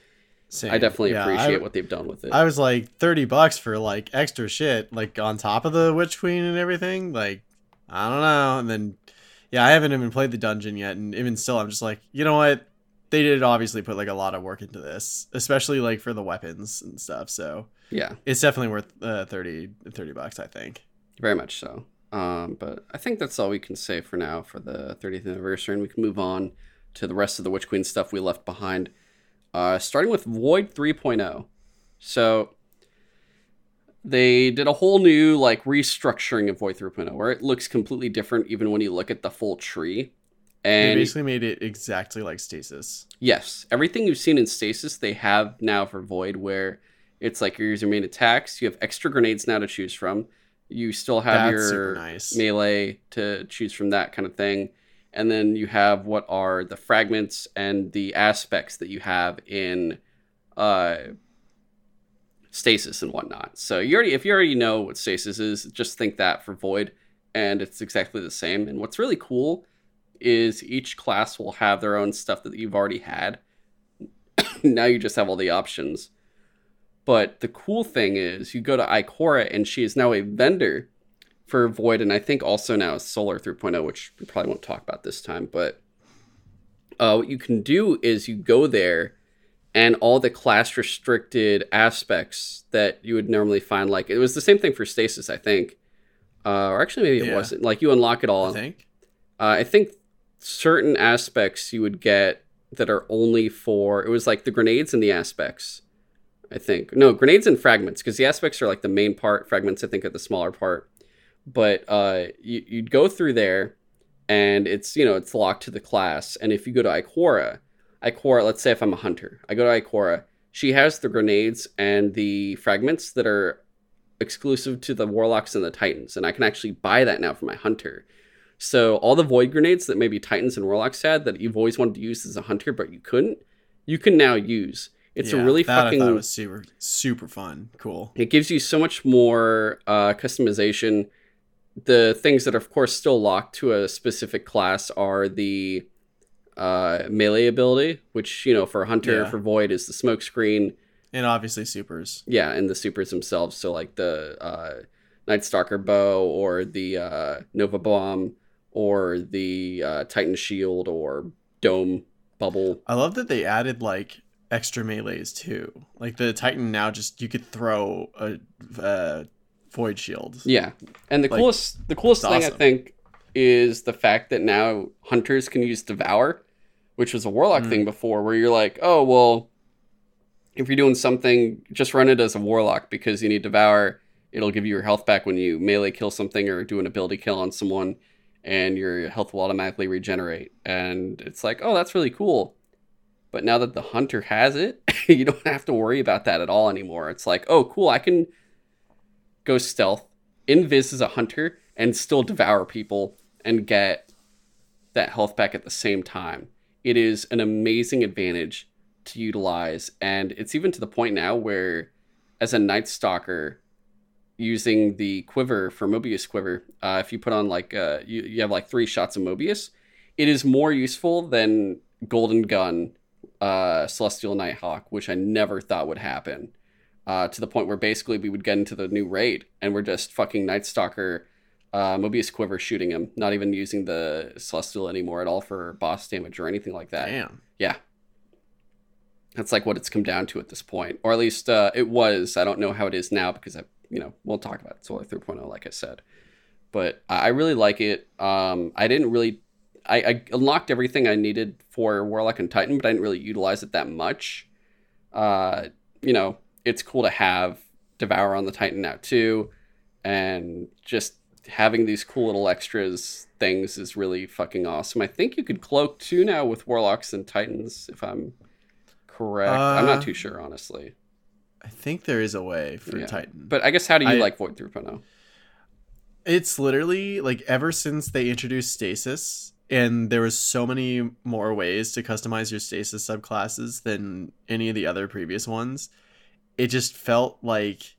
Same. I definitely Yeah, appreciate I- what they've done with it. I was like thirty bucks for like extra shit, like on top of the Witch Queen and everything. Like, I don't know. And then, yeah, I haven't even played the dungeon yet, and even still, I'm just like, you know what? They did obviously put like a lot of work into this, especially like for the weapons and stuff. So yeah, it's definitely worth uh, 30, 30 bucks, I think. very much so. Um, but I think that's all we can say for now for the 30th anniversary, and we can move on to the rest of the Witch Queen stuff we left behind. Uh, starting with Void 3.0. So they did a whole new like restructuring of Void 3.0 where it looks completely different even when you look at the full tree. They And basically made it exactly like Stasis. Yes, everything you've seen in Stasis, they have now for Void, where it's like your main attacks. You have extra grenades now to choose from. You still have That's your nice. melee to choose from that kind of thing. And then you have what are the fragments and the aspects that you have in uh, stasis and whatnot. So you already, if you already know what stasis is, just think that for Void, and it's exactly the same. And what's really cool is each class will have their own stuff that you've already had. now you just have all the options. But the cool thing is, you go to Ikora, and she is now a vendor for Void, and I think also now Solar 3.0, which we probably won't talk about this time. But uh, what you can do is you go there, and all the class restricted aspects that you would normally find, like it was the same thing for Stasis, I think, uh, or actually maybe it Yeah. wasn't. Like you unlock it all. I think. Uh, I think certain aspects you would get that are only for it was like the grenades and the aspects. I think no grenades and fragments because the aspects are like the main part. Fragments I think are the smaller part. But uh, you, you'd go through there, and it's you know it's locked to the class. And if you go to Ikora, Ikora, let's say if I'm a hunter, I go to Ikora. She has the grenades and the fragments that are exclusive to the warlocks and the titans, and I can actually buy that now for my hunter. So all the void grenades that maybe Titans and Warlocks had that you've always wanted to use as a hunter but you couldn't, you can now use. It's Yeah, a really that fucking. I thought was super super fun. Cool. it gives you so much more uh, customization. The things that are of course still locked to a specific class are the uh, melee ability, which you know for a hunter Yeah. for void is the smoke screen. And obviously supers. Yeah, and the supers themselves. So like the uh, Night Stalker bow or the uh, Nova bomb or the uh, Titan shield or dome bubble. I love that they added like extra melees too. Like the Titan now just you could throw a, uh void shield. Yeah, and the Like, coolest the coolest thing I think is the fact that now hunters can use devour, which was a warlock Mm. thing before, where you're like, oh well, if you're doing something, just run it as a warlock because you need devour. It'll give you your health back when you melee kill something or do an ability kill on someone, and your health will automatically regenerate. And it's like, oh, that's really cool. But now that the hunter has it, you don't have to worry about that at all anymore. It's like, oh, cool, I can go stealth, invis as a hunter, and still devour people and get that health back at the same time. It is an amazing advantage to utilize, and it's even to the point now where, as a Night Stalker, using the quiver for Mobius quiver, uh, if you put on like uh, you, you have like three shots of Mobius, it is more useful than Golden Gun, uh, Celestial Nighthawk, which I never thought would happen uh, to the point where basically we would get into the new raid and we're just fucking Night Stalker, uh, Mobius Quiver shooting him, not even using the Celestial anymore at all for boss damage or anything like that. Damn. Yeah. That's like what it's come down to at this point. Or at least uh, it was. I don't know how it is now because I, you know, we'll talk about. Solar 3.0, like I said. But I I really like it. Um, I didn't really. I, I unlocked everything I needed for Warlock and Titan, but I didn't really utilize it that much. Uh, you know, it's cool to have Devour on the Titan now too, and just having these cool little extras things is really fucking awesome. I think you could cloak too now with Warlocks and Titans, if I'm correct. I'm Uh, not too sure, honestly. I think there is a way for Yeah. Titan. But I guess how do you I- like Void 3.0? It's literally like ever since they introduced stasis, and there was so many more ways to customize your stasis subclasses than any of the other previous ones. It just felt like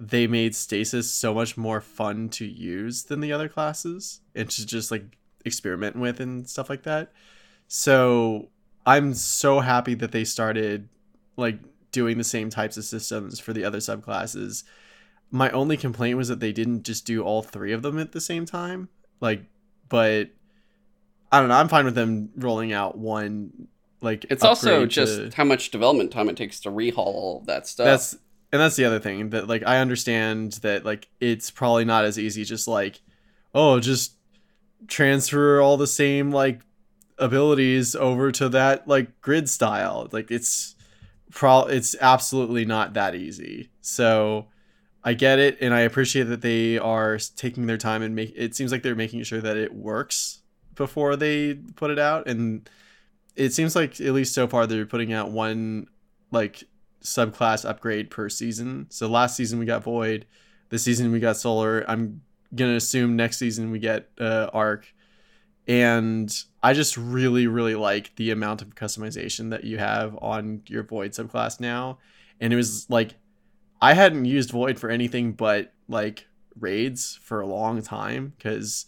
they made stasis so much more fun to use than the other classes and to just like experiment with and stuff like that. So I'm so happy that they started like doing the same types of systems for the other subclasses my only complaint was that they didn't just do all three of them at the same time like but i don't know i'm fine with them rolling out one like It's also just to- how much development time it takes to rehaul all that stuff. that's and that's the other thing that like i understand that like it's probably not as easy just like oh just transfer all the same like abilities over to that like grid style. Like it's pro it's absolutely not that easy. So i get it and i appreciate that they are taking their time and make it seems like they're making sure that it works before they put it out and it seems like at least so far they're putting out one like subclass upgrade per season. So last season we got Void, this season we got Solar. I'm gonna assume next season we get uh, Arc, and I just really really like the amount of customization that you have on your Void subclass now. And it was like I hadn't used Void for anything but like raids for a long time because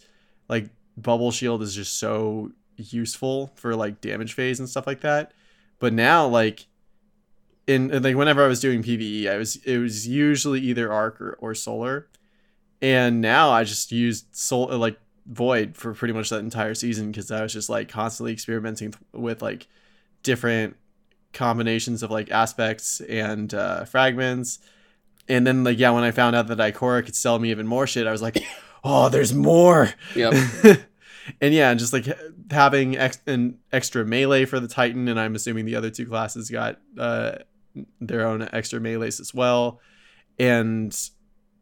like Bubble Shield is just so useful for like damage phase and stuff like that. But now like in like whenever I was doing PVE, I was it was usually either arc or, or solar. and now I just used soul like void for pretty much that entire season because I was just like constantly experimenting th- with like different combinations of like aspects and uh, fragments. And then like yeah, when I found out that Ikora could sell me even more shit, I was like, oh, there's more. Yep. and yeah, just like having ex- an extra melee for the Titan, and I'm assuming the other two classes got uh, their own extra melees as well. And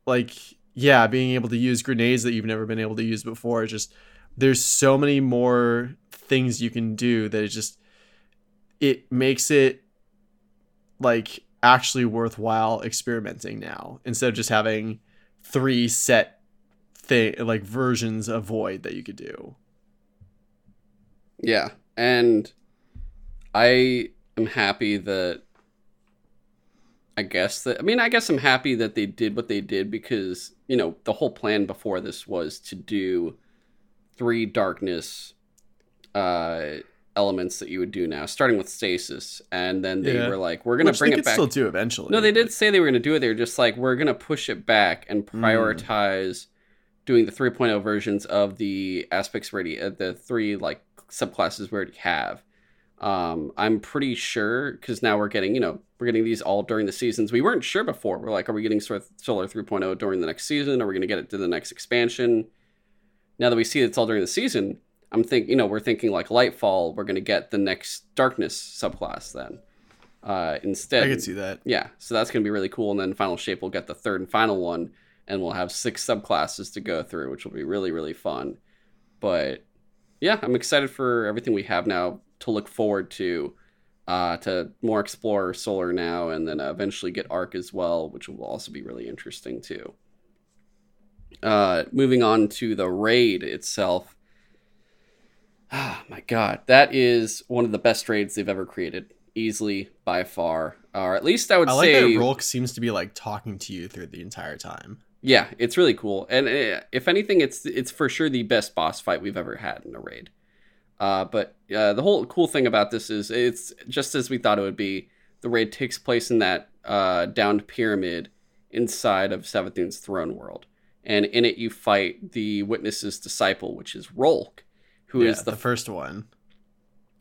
like yeah, being able to use grenades that you've never been able to use before. Just there's so many more things you can do that it just it makes it like actually worthwhile experimenting now instead of just having three set thing like versions of void that you could do. Yeah, and I am happy that I guess that I mean I guess I'm happy that they did what they did because you know the whole plan before this was to do three darkness uh elements that you would do now starting with stasis and then they Yeah. were like we're gonna Which bring it back still do eventually. no they did say they were gonna do it they were just like we're gonna push it back and Mm. Doing the 3.0 versions of the aspects ready uh, the three like subclasses we already have um, I'm pretty sure because now we're getting, you know, we're getting these all during the seasons. We weren't sure before. We're like, are we getting sort of Solar 3.0 during the next season? Are we going to get it to the next expansion? Now that we see it's all during the season, I'm think, you know, we're thinking like Lightfall. We're going to get the next Darkness subclass then. Uh, instead, I could see that. yeah, so that's going to be really cool. And then Final Shape will get the third and final one, and we'll have six subclasses to go through, which will be really, really fun. But yeah, I'm excited for everything we have now to look forward to. Uh, to more explore Solar now, and then uh, eventually get Arc as well, which will also be really interesting too. Uh, moving on to the raid itself. Ah, my god, that is one of the best raids they've ever created, easily by far. Or at least I would say. I like say, that Rhulk seems to be like talking to you through the entire time. Yeah, it's really cool. And uh, if anything, it's it's for sure the best boss fight we've ever had in a raid. Uh, but uh, the whole cool thing about this is it's just as we thought it would be. The raid takes place in that uh, downed pyramid inside of Savathun's throne world, and in it you fight the Witness's disciple, which is Rhulk, who is yeah, the the first one.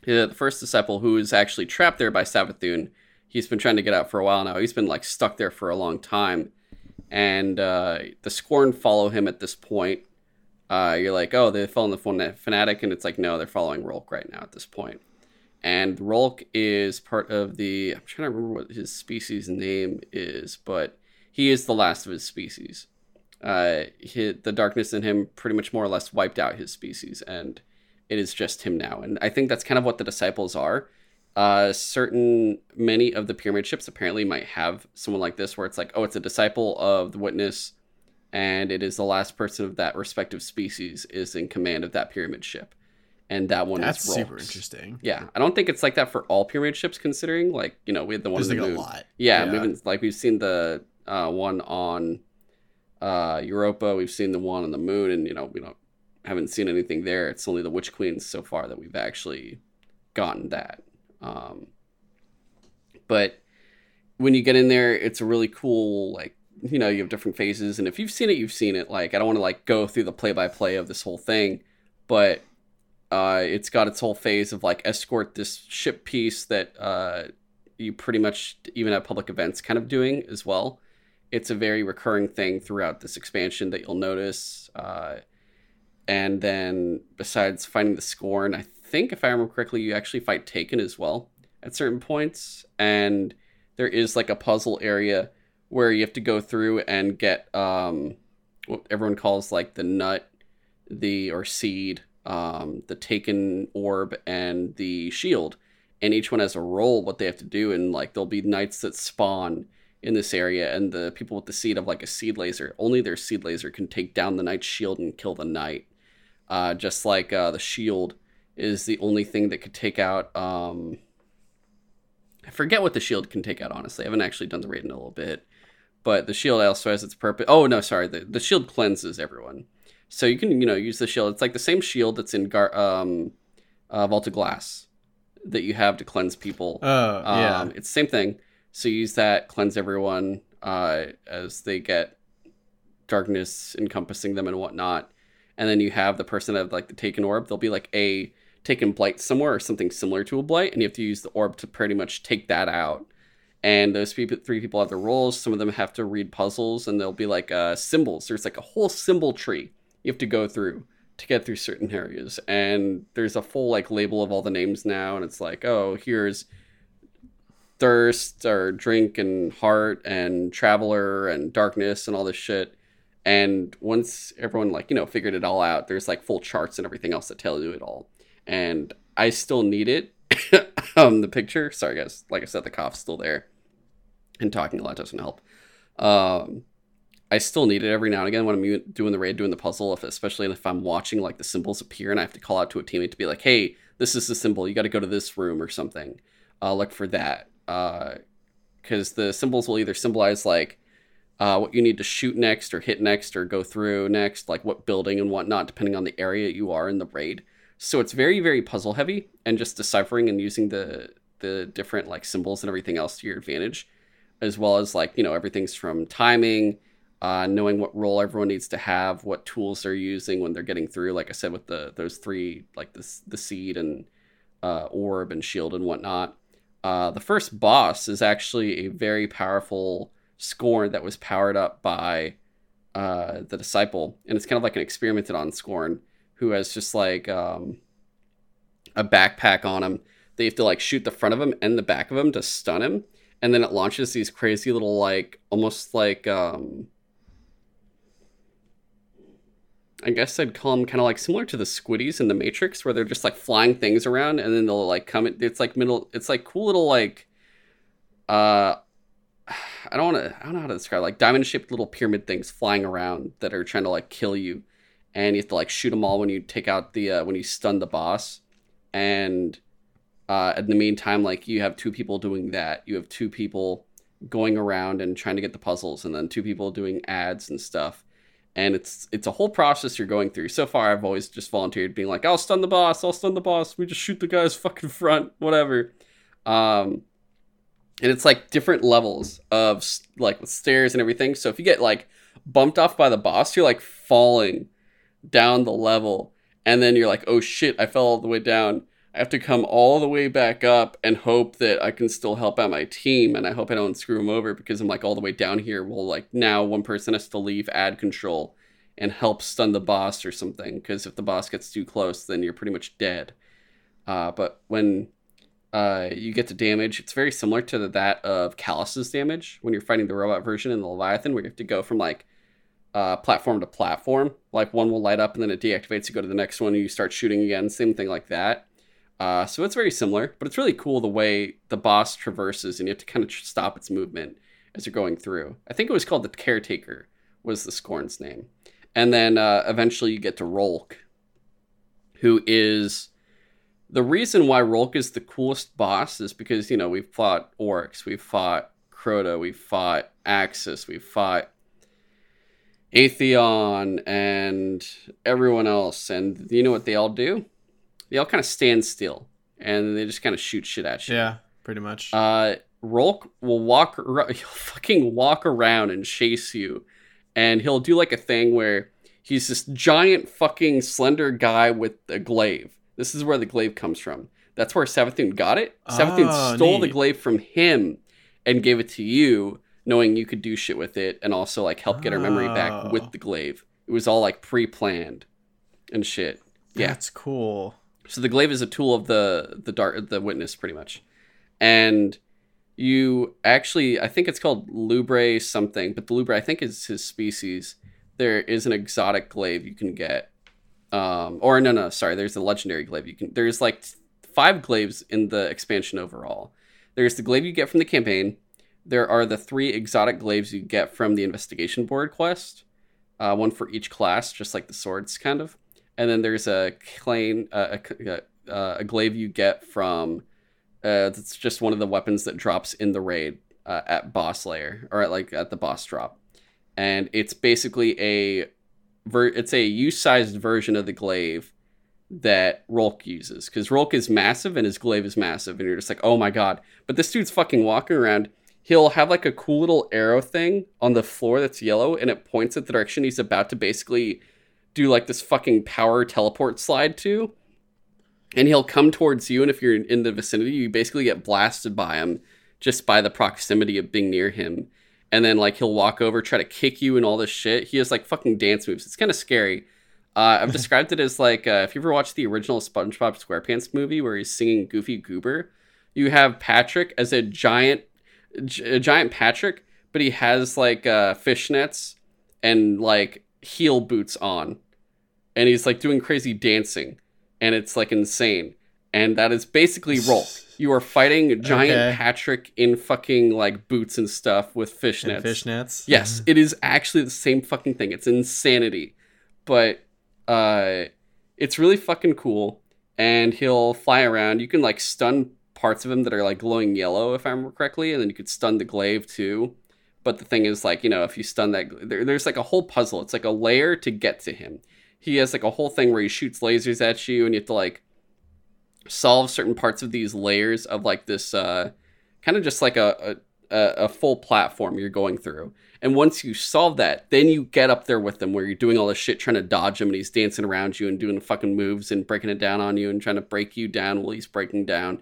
the first disciple who is actually trapped there by Savathun. He's been trying to get out for a while now. He's been like stuck there for a long time, and uh, the Scorn follow him at this point. Uh, you're like, oh, they fell in the fanatic, and it's like, no, they're following Rhulk right now at this point. And Rhulk is part of the. I'm trying to remember what his species name is, but he is the last of his species. Uh, he, the darkness in him pretty much more or less wiped out his species, and it is just him now. And I think that's kind of what the disciples are. Uh, certain many of the pyramid ships apparently might have someone like this, where it's like, oh, it's a disciple of the witness, and it is the last person of that respective species is in command of that pyramid ship, and that one That's is super interesting. Yeah, I don't think it's like that for all pyramid ships, considering like you know we had the one There's like the a lot. Yeah, Yeah. we've like we've seen the uh, one on uh, Europa, we've seen the one on the moon, and you know we don't haven't seen anything there. It's only the Witch Queens so far that we've actually gotten that. Um, but when you get in there, it's a really cool like you know you have different phases, and if you've seen it, you've seen it. Like I don't want to like go through the play by play of this whole thing, but uh, it's got its whole phase of like escort this ship piece that uh, you pretty much even at public events kind of doing as well. It's a very recurring thing throughout this expansion that you'll notice. Uh, and then besides finding the scorn, I think if I remember correctly, you actually fight Taken as well at certain points. And there is like a puzzle area where you have to go through and get um, what everyone calls like the nut, the or seed, um, the taken orb, and the shield. And each one has a role what they have to do, and like there'll be knights that spawn in this area, and the people with the seed have like a seed laser. Only their seed laser can take down the knight's shield and kill the knight. Uh, just like uh, the shield is the only thing that could take out. Um, I forget what the shield can take out. Honestly, I haven't actually done the raid in a little bit, but the shield also has its purpose. Oh no, sorry, the the shield cleanses everyone, so you can you know use the shield. It's like the same shield that's in Gar- um, uh, Vault of Glass that you have to cleanse people. Oh yeah. Um, it's the same thing. So use that, cleanse everyone uh, as they get darkness encompassing them and whatnot. And then you have the person that like the taken orb. They'll be like a taken blight somewhere or something similar to a blight, and you have to use the orb to pretty much take that out. And those three people have their roles. Some of them have to read puzzles, and there'll be like uh, symbols. There's like a whole symbol tree you have to go through to get through certain areas. And there's a full like label of all the names now, and it's like, oh, here's thirst or drink and heart and traveler and darkness and all this shit. And once everyone like you know figured it all out, there's like full charts and everything else that tell you it all. And I still need it. um, the picture. Sorry guys, like I said, the cough's still there, and talking a lot doesn't help. Um, I still need it every now and again when I'm doing the raid, doing the puzzle, if, especially if I'm watching like the symbols appear and I have to call out to a teammate to be like, hey, this is the symbol. You got to go to this room or something. Uh, look for that. Because uh, the symbols will either symbolize like uh, what you need to shoot next or hit next or go through next, like what building and whatnot, depending on the area you are in the raid. So it's very, very puzzle heavy and just deciphering and using the the different like symbols and everything else to your advantage, as well as like, you know, everything's from timing uh, knowing what role everyone needs to have, what tools they're using when they're getting through. Like I said, with the those three, like this the seed and uh, orb and shield and whatnot. Uh, the first boss is actually a very powerful scorn that was powered up by uh, the disciple, and it's kind of like an experimented on scorn who has just like um, a backpack on him. They have to like shoot the front of him and the back of him to stun him, and then it launches these crazy little like almost like um, I guess I'd call them kind of like similar to the Squiddies in the Matrix, where they're just like flying things around, and then they'll like come. It's like middle. It's like cool little like. Uh, I don't want to. I don't know how to describe like diamond shaped little pyramid things flying around that are trying to like kill you, and you have to like shoot them all when you take out the uh, when you stun the boss, and uh, in the meantime, like you have two people doing that. You have two people going around and trying to get the puzzles, and then two people doing ads and stuff and it's it's a whole process you're going through. So far, I've always just volunteered, being like, "I'll stun the boss. I'll stun the boss. We just shoot the guy's fucking front, whatever." Um, and it's like different levels of like with stairs and everything. So if you get like bumped off by the boss, you're like falling down the level, and then you're like, "Oh shit, I fell all the way down." I have to come all the way back up and hope that I can still help out my team and I hope I don't screw them over because I'm like all the way down here. Well, like now one person has to leave ad control and help stun the boss or something because if the boss gets too close, then you're pretty much dead. Uh, but when uh, you get to damage, it's very similar to the, that of Calus's damage when you're fighting the robot version in the Leviathan, where you have to go from like uh, platform to platform. Like one will light up and then it deactivates. You go to the next one and you start shooting again. Same thing like that. Uh, so it's very similar, but it's really cool the way the boss traverses and you have to kind of stop its movement as you're going through. I think it was called the Caretaker was the Scorn's name. And then uh, eventually you get to Rhulk, who is the reason why Rhulk is the coolest boss is because, you know, we've fought Oryx, we've fought Crota, we've fought Aksis, we've fought Atheon and everyone else. And you know what they all do? they all kind of stand still and they just kind of shoot shit at you. Yeah, pretty much. Uh, Rhulk will walk, he'll fucking walk around and chase you, and he'll do like a thing where he's this giant fucking slender guy with a glaive. This is where the glaive comes from. That's where Savathun got it. Savathun oh, stole neat. the glaive from him and gave it to you, knowing you could do shit with it and also like help get her memory back with oh. the glaive. It was all like pre-planned and shit. Yeah, that's cool. So the glaive is a tool of the the dart the witness pretty much, and you actually I think it's called Lubrae something, but the Lubrae I think is his species. There is an exotic glaive you can get, um, or no no sorry, there's a legendary glaive you can. There's like five glaives in the expansion overall. There's the glaive you get from the campaign. There are the three exotic glaives you get from the investigation board quest, uh, one for each class, just like the swords kind of. And then there's a claim uh, a, uh, a glaive you get from uh, it's just one of the weapons that drops in the raid uh, at boss layer or at like at the boss drop. And it's basically a ver- it's a use-sized version of the glaive that Rhulk uses because Rhulk is massive and his glaive is massive and you're just like oh my god. But this dude's fucking walking around he'll have like a cool little arrow thing on the floor that's yellow and it points at the direction he's about to basically do like this fucking power teleport slide to. And he'll come towards you, and if you're in the vicinity, you basically get blasted by him just by the proximity of being near him. And then like he'll walk over, try to kick you and all this shit. He has like fucking dance moves. It's kind of scary. Uh, I've described it as like uh, if you ever watched the original SpongeBob SquarePants movie where he's singing Goofy Goober, you have Patrick as a giant, a giant Patrick, but he has like uh, fishnets and like heel boots on, and he's like doing crazy dancing, and it's like insane. And that is basically Rhulk. You are fighting giant Okay. Patrick in fucking like boots and stuff with fishnets. And fishnets. Yes, it is actually the same fucking thing. It's insanity. But uh it's really fucking cool and he'll fly around. You can like stun parts of him that are like glowing yellow if I remember correctly and then you could stun the glaive too. But the thing is like, you know, if you stun that there, there's like a whole puzzle. It's like a layer to get to him. He has like a whole thing where he shoots lasers at you and you have to like solve certain parts of these layers of like this uh kind of just like a, a a full platform you're going through. And once you solve that, then you get up there with him where you're doing all this shit trying to dodge him and he's dancing around you and doing fucking moves and breaking it down on you and trying to break you down while he's breaking down.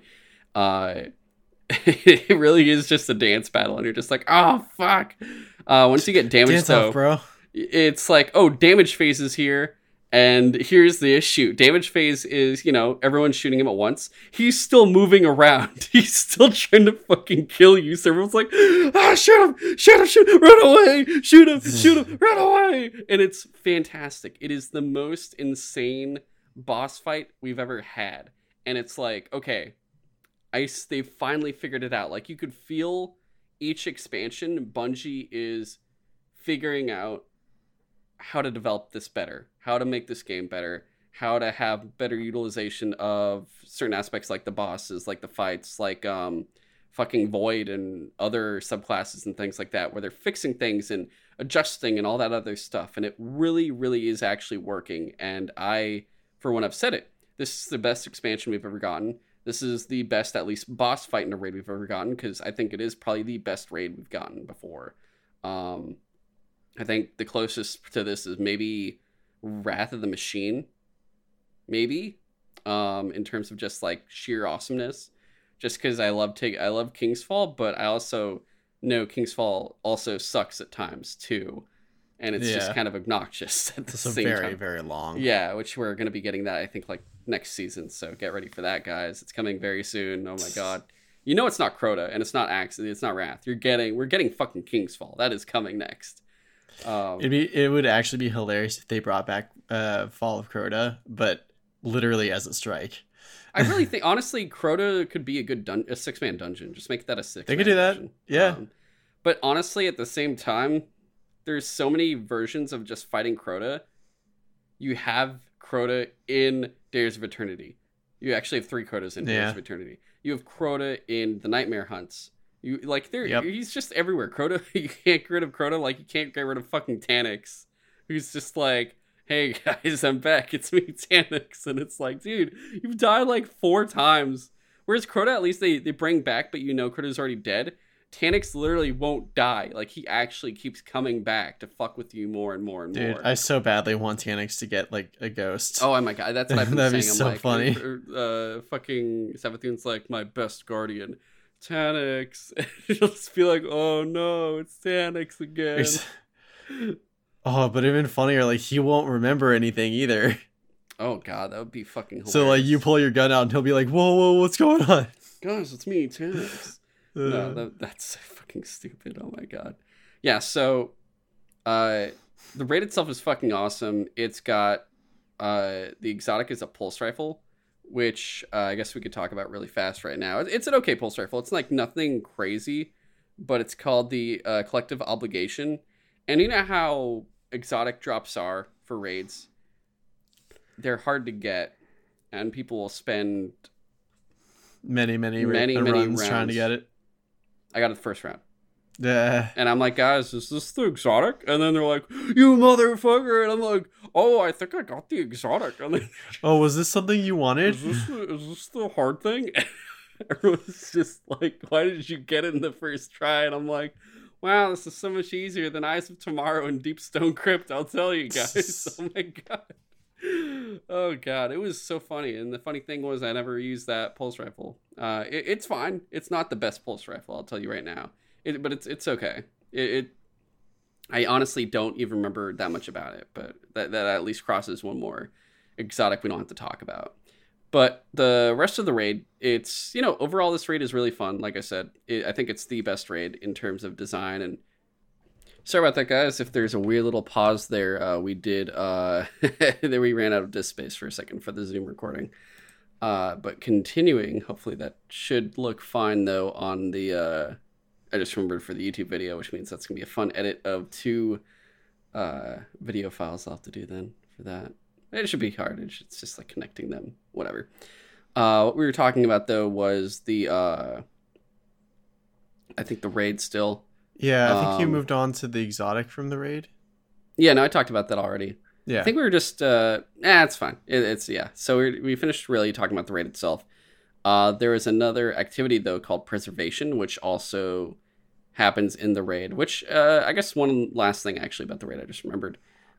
Uh it really is just a dance battle and you're just like, oh fuck. Uh once you get damaged Dance though, off, bro. it's like, oh, damage phase is here. And here's the issue. Damage phase is, you know, everyone's shooting him at once. He's still moving around. He's still trying to fucking kill you. So everyone's like, ah, shoot him, shoot him, shoot him, run away, shoot him, shoot him, run away. And it's fantastic. It is the most insane boss fight we've ever had. And it's like, okay, They finally figured it out. Like you could feel each expansion, Bungie is figuring out how to develop this better, how to make this game better, how to have better utilization of certain aspects like the bosses, like the fights, like um fucking void and other subclasses and things like that where they're fixing things and adjusting and all that other stuff. And it really really is actually working. And I for when I've said it. This is the best expansion we've ever gotten this is the best at least boss fight in a raid we've ever gotten because I think it is probably the best raid we've gotten before um I think the closest to this is maybe Wrath of the Machine, maybe, um, in terms of just like sheer awesomeness. Just because I love take I love King's Fall, but I also know King's Fall also sucks at times too, and it's just kind of obnoxious at the It's same very, time. very long. Yeah, which we're gonna be getting that I think like next season. So get ready for that, guys. It's coming very soon. Oh my god. You know it's not Crota and it's not Axe, it's not Wrath. You're getting we're getting fucking King's Fall. That is coming next. Um, It'd be it would actually be hilarious if they brought back uh Fall of Crota, but literally as a strike. I really think honestly Crota could be a good dun- a six man dungeon. Just make that a six. They could do that. Yeah. but honestly, at the same time, there's so many versions of just fighting Crota. You have Crota in Dares of Eternity. You actually have three Crotas in Dares of Eternity. You have Crota in the Nightmare Hunts. You like there. Yep. He's just everywhere. Crota. You can't get rid of Crota like you can't get rid of fucking Taniks, who's just like, "Hey guys, I'm back. It's me, Taniks," and it's like, dude, you've died like four times. Whereas Crota, at least they they bring back, but you know Crota's already dead. Taniks literally won't die. Like he actually keeps coming back to fuck with you more and more and Dude, more. I so badly want Taniks to get like a ghost. Oh my god, that's what I've been That'd be saying. so I'm like, funny. Uh, fucking Savathun's like my best guardian, Taniks. You'll just be like, oh no, it's Taniks again. Oh, but even funnier, like he won't remember anything either. Oh god, that would be fucking. Hilarious. So like you pull your gun out and he'll be like, "Whoa, whoa, what's going on?" guys, it's me, Taniks. Uh, no, that, that's so fucking stupid. Oh my god. Yeah, so uh the raid itself is fucking awesome. It's got uh the exotic is a pulse rifle, which uh, I guess we could talk about really fast right now. It's an okay pulse rifle. It's like nothing crazy, but it's called the uh, collective obligation. And you know how exotic drops are for raids? They're hard to get, and people will spend. many, many, Many, many, runs trying to get it. I got it the first round. Yeah. And I'm like, guys, is this the exotic? And then they're like, you motherfucker. And I'm like, oh, I think I got the exotic. And then, Oh, was this something you wanted? is this, the, is this the hard thing? Everyone's just like, "Why did you get it in the first try?" And I'm like, "Wow, this is so much easier than Eyes of Tomorrow and Deep Stone Crypt." I'll tell you guys. oh my god. Oh god, it was so funny. And the funny thing was, I never used that pulse rifle. Uh, it, it's fine. It's not the best pulse rifle. I'll tell you right now. It, but it's it's okay. It, it I honestly don't even remember that much about it, but that, that at least crosses one more exotic we don't have to talk about. But the rest of the raid, it's, you know, overall, this raid is really fun. Like I said, I think it's the best raid in terms of design. And sorry about that, guys. If there's a weird little pause there, uh, we did, uh, then we ran out of disk space for a second for the Zoom recording. Uh, but continuing, hopefully that should look fine though on the, uh, I just remembered for the YouTube video, which means that's gonna be a fun edit of two uh, video files I'll have to do then for that. It should be hard. It's just like connecting them, whatever. Uh, what we were talking about though was the uh, I think the raid still. Yeah, I think you Um, moved on to the exotic from the raid. Yeah, no, I talked about that already. Yeah. I think we were just uh eh, it's fine. It, it's yeah. So we we finished really talking about the raid itself. Uh there is another activity though called preservation, which also happens in the raid, which uh I guess one last thing actually about the raid I just remembered.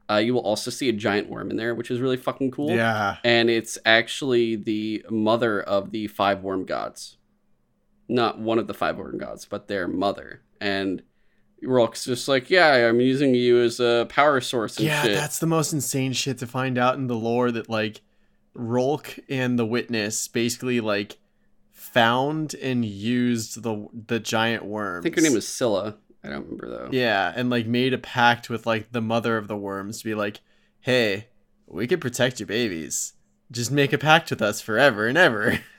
Uh you will also see a giant worm in there, which is really fucking cool. Yeah. And it's actually the mother of the five worm gods. Not one of the five worm gods, but their mother. And Rhulk's just like, yeah, I'm using you as a power source and Yeah, shit. that's the most insane shit to find out in the lore that like Rhulk and the Witness basically like found and used the the giant worms. I think her name was Scylla. I don't remember though. Yeah, and like made a pact with like the mother of the worms to be like, "Hey, we could protect your babies. Just make a pact with us forever and ever."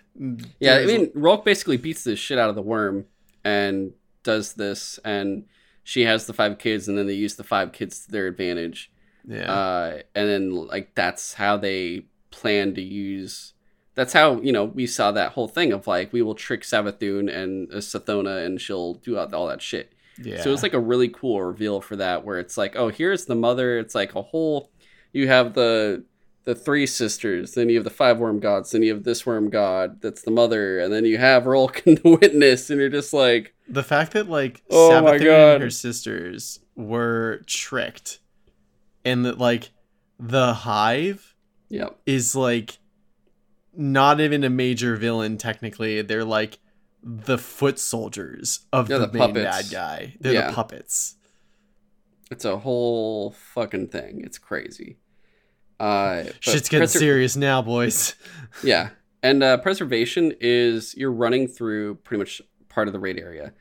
Yeah, I mean, Rhulk basically beats the shit out of the worm and does this, and she has the five kids, and then they use the five kids to their advantage. yeah. Uh, and then like that's how they plan to use. That's how you know we saw that whole thing of like we will trick Savathun and uh, Sathona, and she'll do all, all that shit. yeah. So it's like a really cool reveal for that, where it's like, oh, here's the mother. It's like a whole. You have the the three sisters, then you have the five worm gods, then you have this worm god that's the mother, and then you have Rhulk and the witness, and you're just like, the fact that like Oh my God. and her sisters were tricked, and that like the hive yep, is like not even a major villain technically. They're like the foot soldiers of They're the, the main bad guy. They're Yeah. the puppets. it's a whole fucking thing. It's crazy. Uh, Shit's getting preser- serious now, boys. Yeah. And uh, preservation is you're running through pretty much part of the raid area.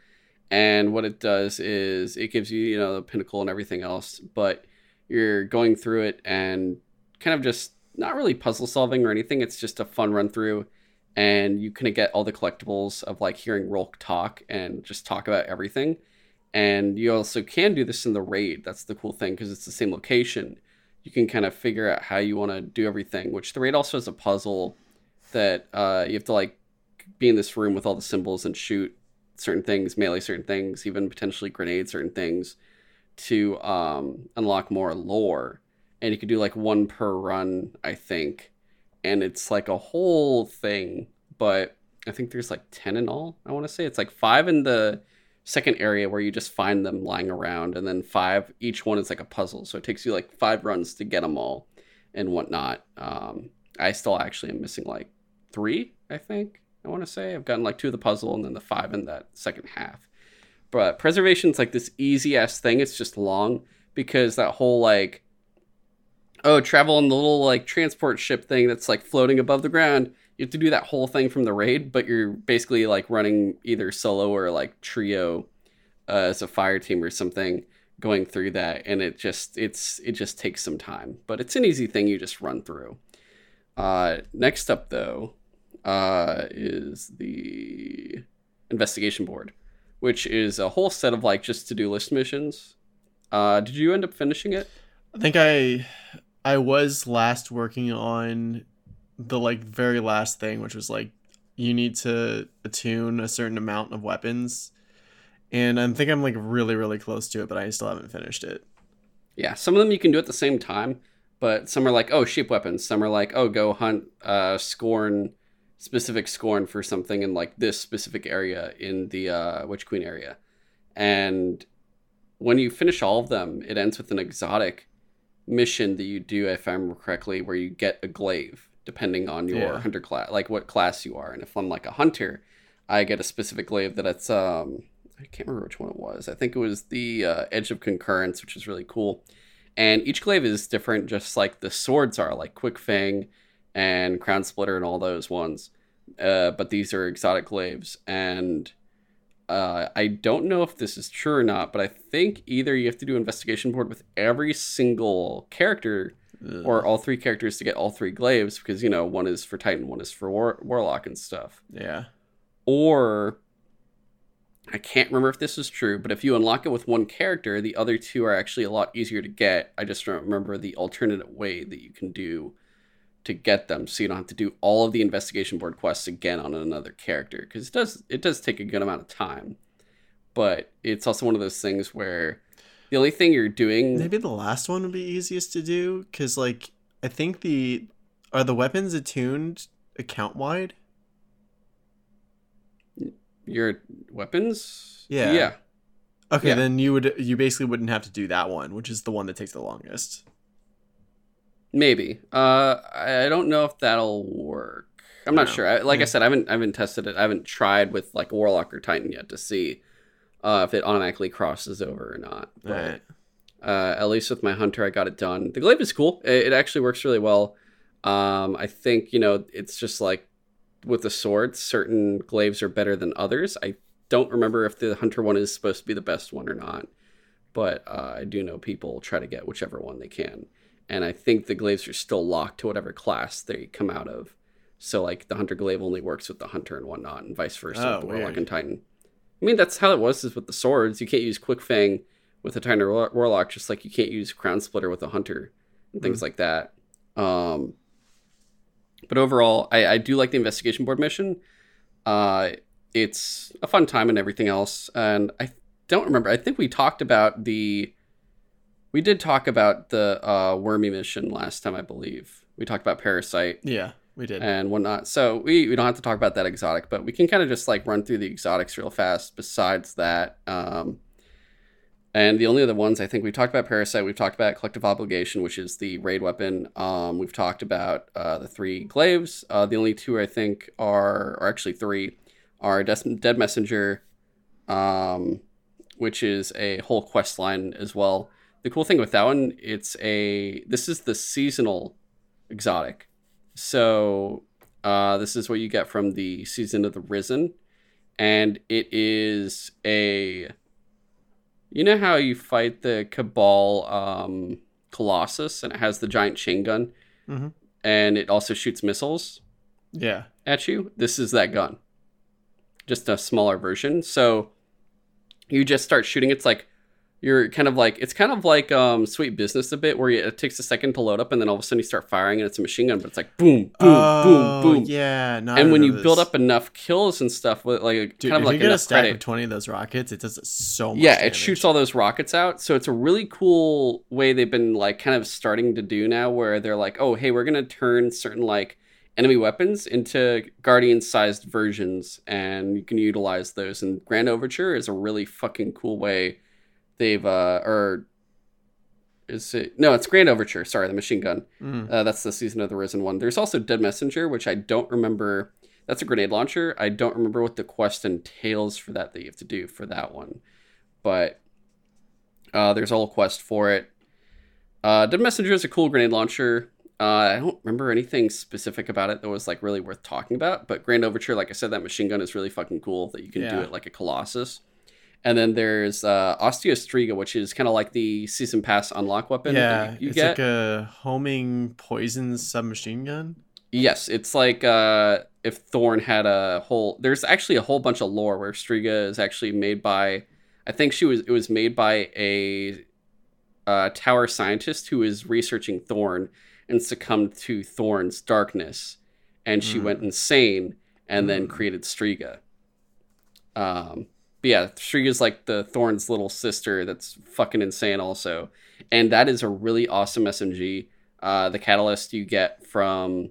And what it does is it gives you, you know, the pinnacle and everything else, but you're going through it and kind of just not really puzzle solving or anything. It's just a fun run through. And you kind of get all the collectibles of like hearing Rhulk talk and just talk about everything. And you also can do this in the raid. That's the cool thing because it's the same location. You can kind of figure out how you want to do everything, which the raid also has a puzzle that uh, you have to like be in this room with all the symbols and shoot certain things, melee certain things, even potentially grenade certain things to um, unlock more lore. And you could do like one per run, I think. And it's like a whole thing, but I think there's like 10 in all, I want to say. It's like five in the second area where you just find them lying around, and then five, each one is like a puzzle. So it takes you like five runs to get them all and whatnot. Um, I still actually am missing like three, I think. I want to say I've gotten like two of the puzzle and then the five in that second half. But preservation's like this easy ass thing. It's just long because that whole like oh travel in the little like transport ship thing that's like floating above the ground. You have to do that whole thing from the raid, but you're basically like running either solo or like trio uh, as a fire team or something going through that and it just it's it just takes some time but it's an easy thing you just run through. Uh next up though uh is the investigation board which is a whole set of like just to-do list missions. Uh did you end up finishing it? I think I I was last working on the like very last thing, which was like you need to attune a certain amount of weapons. And I think I'm like really, really close to it, but I still haven't finished it. yeah some of them you can do at the same time but some are like oh sheep weapons some are like oh go hunt uh scorn specific scorn for something in like this specific area in the uh, Witch Queen area, and when you finish all of them, it ends with an exotic mission that you do, if I remember correctly, where you get a glaive depending on your Yeah. hunter class, like what class you are. And if I'm like a hunter, I get a specific glaive that it's um I can't remember which one it was. I think it was the uh, Edge of Concurrence, which is really cool. And each glaive is different, just like the swords are, like Quick Fang and Crown Splitter and all those ones. Uh, but these are exotic glaives, and uh, I don't know if this is true or not, but I think either you have to do investigation board with every single character Ugh. or all three characters to get all three glaives because you know one is for Titan, one is for War- Warlock and stuff. yeah. Or I can't remember if this is true, but if you unlock it with one character, the other two are actually a lot easier to get. I just don't remember the alternate way that you can do to get them, so you don't have to do all of the investigation board quests again on another character because it does it does take a good amount of time. But it's also one of those things where the only thing you're doing Maybe the last one would be easiest to do because, like, I think the are the weapons attuned account wide. your weapons. Yeah. yeah. Okay, Yeah. then you would you basically wouldn't have to do that one, which is the one that takes the longest. Maybe. Uh, I don't know if that'll work. I'm not Yeah. sure. I, like I said, I haven't I haven't tested it. I haven't tried with like Warlock or Titan yet to see uh, if it automatically crosses over or not. But Right. uh, at least with my hunter, I got it done. The glaive is cool. It, it actually works really well. Um, I think you know it's just like with the swords, certain glaives are better than others. I don't remember if the hunter one is supposed to be the best one or not, but uh, I do know people try to get whichever one they can, and I think the glaives are still locked to whatever class they come out of. So like the hunter glaive only works with the hunter and whatnot, and vice versa Oh, with the warlock and titan. I mean that's how it was is with the swords. You can't use quick fang with a war- warlock, just like you can't use crown splitter with a hunter and things like that. Um, but overall, I, I do like the investigation board mission. Uh, it's a fun time and everything else. And I don't remember. I think we talked about the. We did talk about the uh, wormy mission last time, I believe. We talked about parasite Yeah, we did. and whatnot. So we, we don't have to talk about that exotic, but we can kind of just like run through the exotics real fast. Besides that, um, and the only other ones I think we've talked about Parasite, we've talked about Collective Obligation, which is the raid weapon. Um, we've talked about uh, the three glaives. Uh, the only two I think are, or actually three, are Des- Dead Messenger, um, which is a whole quest line as well. The cool thing with that one, it's a this is the seasonal exotic. So uh, this is what you get from the season of the Risen, and it is a. You know how you fight the Cabal um, Colossus, and it has the giant chain gun, Mhm. and it also shoots missiles Yeah. at you. This is that gun, just a smaller version. So you just start shooting. It's like you're kind of like it's kind of like um, Sweet Business a bit, where you, it takes a second to load up, and then all of a sudden you start firing, and it's a machine gun, but it's like boom, boom, oh, boom, boom. Yeah. No, And when you remember build up enough kills and stuff with like Dude, kind of if like you get a stack credit, of twenty of those rockets, it does so much. yeah, it shoots all those rockets out. So it's a really cool way they've been like kind of starting to do now where they're like, oh, hey, we're going to turn certain like enemy weapons into guardian sized versions and you can utilize those. And Grand Overture is a really fucking cool way they've, uh, or is it? No, it's Grand Overture. Sorry, the machine gun. Mm. Uh, that's the season of the Risen one. There's also Dead Messenger, which I don't remember. That's a grenade launcher. I don't remember what the quest entails for that that you have to do for that one, but uh, there's a whole quest for it. Uh, Dead Messenger is a cool grenade launcher. Uh, I don't remember anything specific about it that was like really worth talking about. But Grand Overture, like I said, that machine gun is really fucking cool. That you can do it like a Colossus. And then there's uh, Osteostriga, which is kind of like the season pass unlock weapon. Yeah, you, you it's get. like a homing poison submachine gun. Yes, it's like uh, if Thorn had a whole. There's actually a whole bunch of lore where Striga is actually made by. I think she was. It was made by a uh, tower scientist who was researching Thorn and succumbed to Thorn's darkness, and she Mm. went insane and then Mm. created Striga. Um, but yeah, is like the Thorn's little sister that's fucking insane also, and that is a really awesome SMG. Uh, the catalyst you get from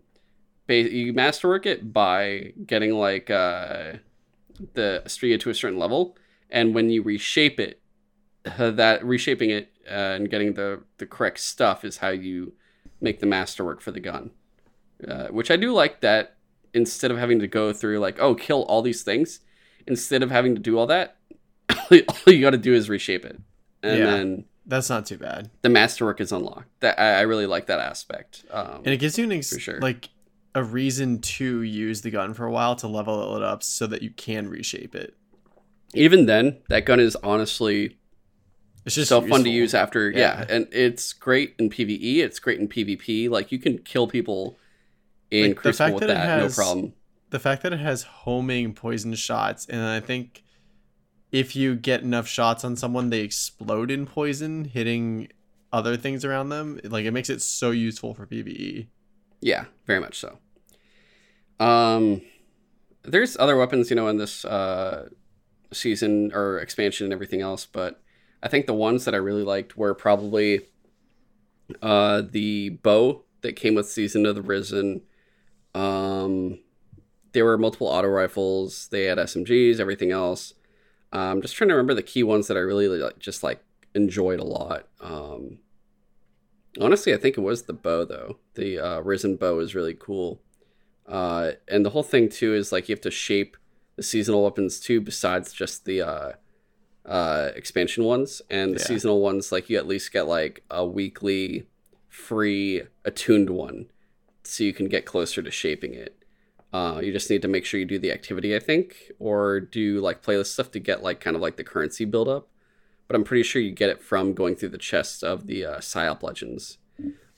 you masterwork it by getting like uh, the Astria to a certain level, and when you reshape it, that reshaping it uh, and getting the the correct stuff is how you make the masterwork for the gun. Uh, which I do like that instead of having to go through like oh kill all these things, instead of having to do all that, all you got to do is reshape it, and Yeah. then That's not too bad. the masterwork is unlocked. That I, I really like that aspect. Um, And it gives you an ex- sure. like a reason to use the gun for a while to level it up so that you can reshape it. even then, that gun is honestly It's just so fun to use after yeah. Yeah. and it's great in pve it's great in pvp like you can kill people in Like, crucible with that it that has- no problem The fact that it has homing poison shots, and I think if you get enough shots on someone, they explode in poison, hitting other things around them. Like it makes it so useful for. PVE. yeah very much so um there's other weapons you know in this uh season or expansion and everything else but i think the ones that i really liked were probably uh the bow that came with season of the risen um there were multiple auto rifles. They had smgs everything else. I'm just trying to remember the key ones that i really like, just like enjoyed a lot. Um honestly i think it was the bow though. The uh, risen bow is really cool. Uh and the whole thing too is like you have to shape the seasonal weapons too besides just the uh uh expansion ones. And the Yeah. seasonal ones like you at least get like a weekly free attuned one so you can get closer to shaping it uh you just need to make sure you do the activity i think or do like playlist stuff to get like kind of like the currency build up but i'm pretty sure you get it from going through the chests of the uh psyop legends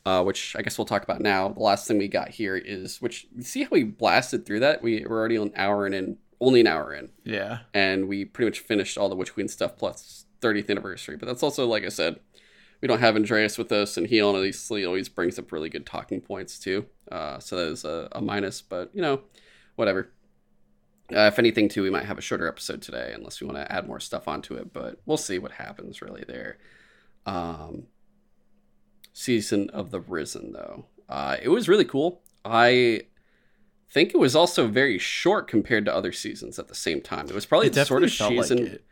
uh, which I guess we'll talk about now. The last thing we got here is which see how we blasted through that. We we're already an hour in, in only an hour in, Yeah. and we pretty much finished all the Witch Queen stuff plus 30th anniversary. But that's also like I said, we don't have Andreas with us, and he honestly always brings up really good talking points too. Uh, so that is a, a minus, but you know, whatever. Uh, if anything, too, we might have a shorter episode today, unless we want to add more stuff onto it. But we'll see what happens really there. Um, season of the Risen, though, uh, it was really cool. I think it was also very short compared to other seasons at the same time. It was probably It the sort of season. like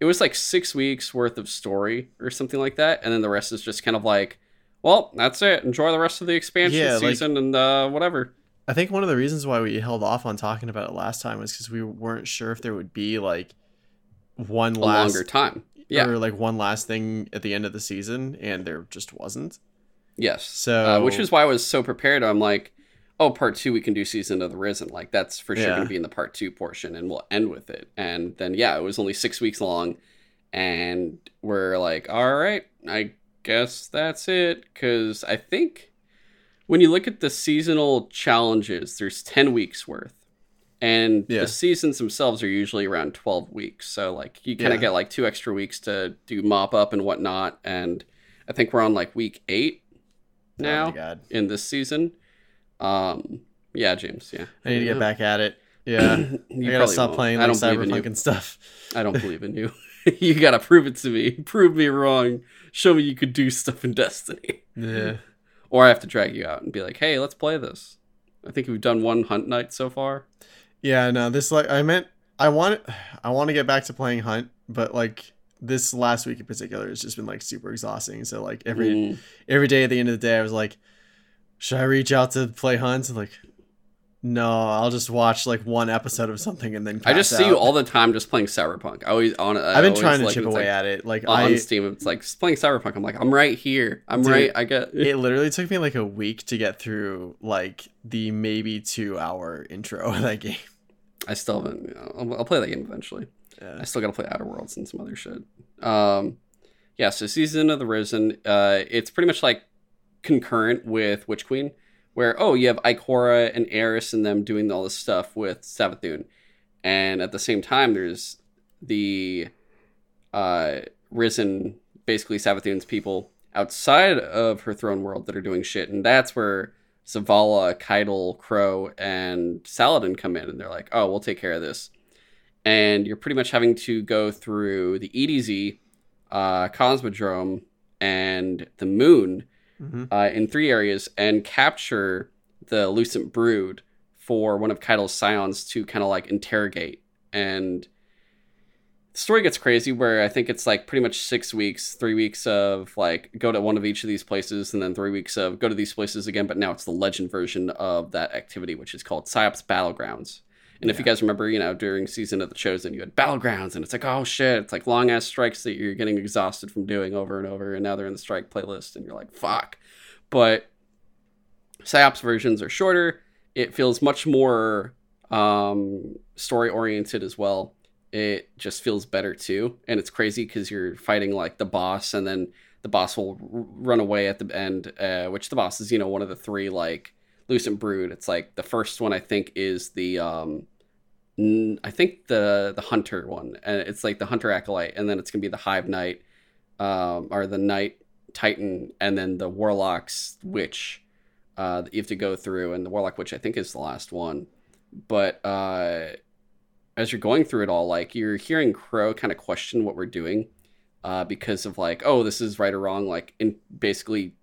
it. was like six weeks worth of story or something like that, and then the rest is just kind of like, well, that's it. Enjoy the rest of the expansion Yeah, like- season and uh, whatever. I think one of the reasons why we held off on talking about it last time was because we weren't sure if there would be like one A last longer time. Yeah. or like one last thing at the end of the season, and there just wasn't. yes. So, uh, which is why I was so prepared. I'm like, oh, part two, we can do season of the Risen. Like that's for sure Yeah. going to be in the part two portion, and we'll end with it. And then yeah, it was only six weeks long, and we're like, all right, I guess that's it. Because I think when you look at the seasonal challenges, there's ten weeks worth. And Yeah. the seasons themselves are usually around 12 weeks. So, like, you kind of Yeah. get like two extra weeks to do mop up and whatnot. And I think we're on like week eight oh now my god, in this season. Um, yeah, James. Yeah, I need to get back at it. Yeah, You I gotta stop won't. playing I like don't believe in cyberpunk you. and stuff. I don't believe in you. you gotta prove it to me. Prove me wrong. Show me you could do stuff in Destiny. Yeah, Or I have to drag you out and be like, "Hey, let's play this." I think we've done one hunt night so far. yeah. No, this like I meant I want I want to get back to playing Hunt, but like this last week in particular has just been like super exhausting. So like every Mm. every day at the end of the day, I was like, should I reach out to play Hunt? Like, no, I'll just watch like one episode of something and then. I just see you all the time just playing Cyberpunk. I always on. I've been trying to chip away at it. Like on I, Steam. It's like just playing Cyberpunk. I'm like, I'm right here. I'm Dude, right. I get. it literally took me like a week to get through like the maybe two hour intro of that game. I still haven't. You know, I'll, I'll play that game eventually. Yeah. I still gotta play Outer Worlds and some other shit. Um, yeah. So season of the Risen. Uh, it's pretty much like concurrent with Witch Queen, where oh you have Ikora and Eris and them doing all this stuff with Savathun, and at the same time there's the uh Risen, basically Savathun's people outside of her throne world that are doing shit, and that's where Zavala, Caiatl, Crow, and Saladin come in, and they're like, "Oh, we'll take care of this." And you're pretty much having to go through the EDZ, uh, Cosmodrome, and the Moon hmm uh, in three areas and capture the Lucent Brood for one of Caiatl's scions to kind of like interrogate. And the story gets crazy where I think it's like pretty much six weeks, three weeks of like go to one of each of these places, and then three weeks of go to these places again. But now it's the legend version of that activity, which is called PsyOps Battlegrounds. And if you guys remember, you know, during season of the Chosen, you had battlegrounds, and it's like, oh shit, it's like long ass strikes that you're getting exhausted from doing over and over, and now they're in the strike playlist, and you're like, fuck. But PsyOps versions are shorter. It feels much more um, story oriented as well. It just feels better too, and it's crazy because you're fighting like the boss, and then the boss will r- run away at the end, uh, which the boss is, you know, one of the three like Lucent Brood. It's like the first one I think is the um I think the the hunter one, and it's like the hunter acolyte, and then it's gonna be the hive knight, um, or the knight titan, and then the warlock's witch. Uh, that you have to go through, and the warlock witch I think is the last one. But uh, as you're going through it all, like you're hearing Crow kind of question what we're doing, uh, because of like, oh, this is right or wrong, like in basically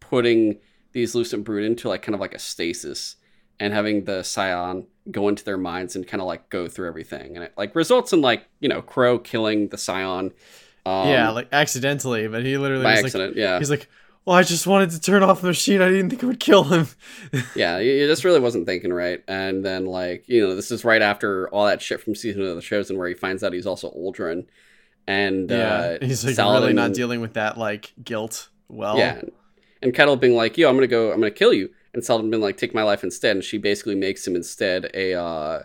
putting these lucent brood into like kind of like a stasis and having the scion go into their minds and kind of like go through everything. And it like results in like you know crow killing the scion um, yeah like accidentally but he literally by accident like, yeah. he's like well i just wanted to turn off the machine. I didn't think it would kill him. Yeah you just really wasn't thinking right. And then like you know this is right after all that shit from season of the chosen where he finds out he's also Uldren and yeah uh, he's like Saladin, really not dealing with that like guilt well. Yeah and Caiatl being like, "Yo, I'm gonna go. I'm gonna kill you." And Saladin being like, "Take my life instead." And she basically makes him instead a uh,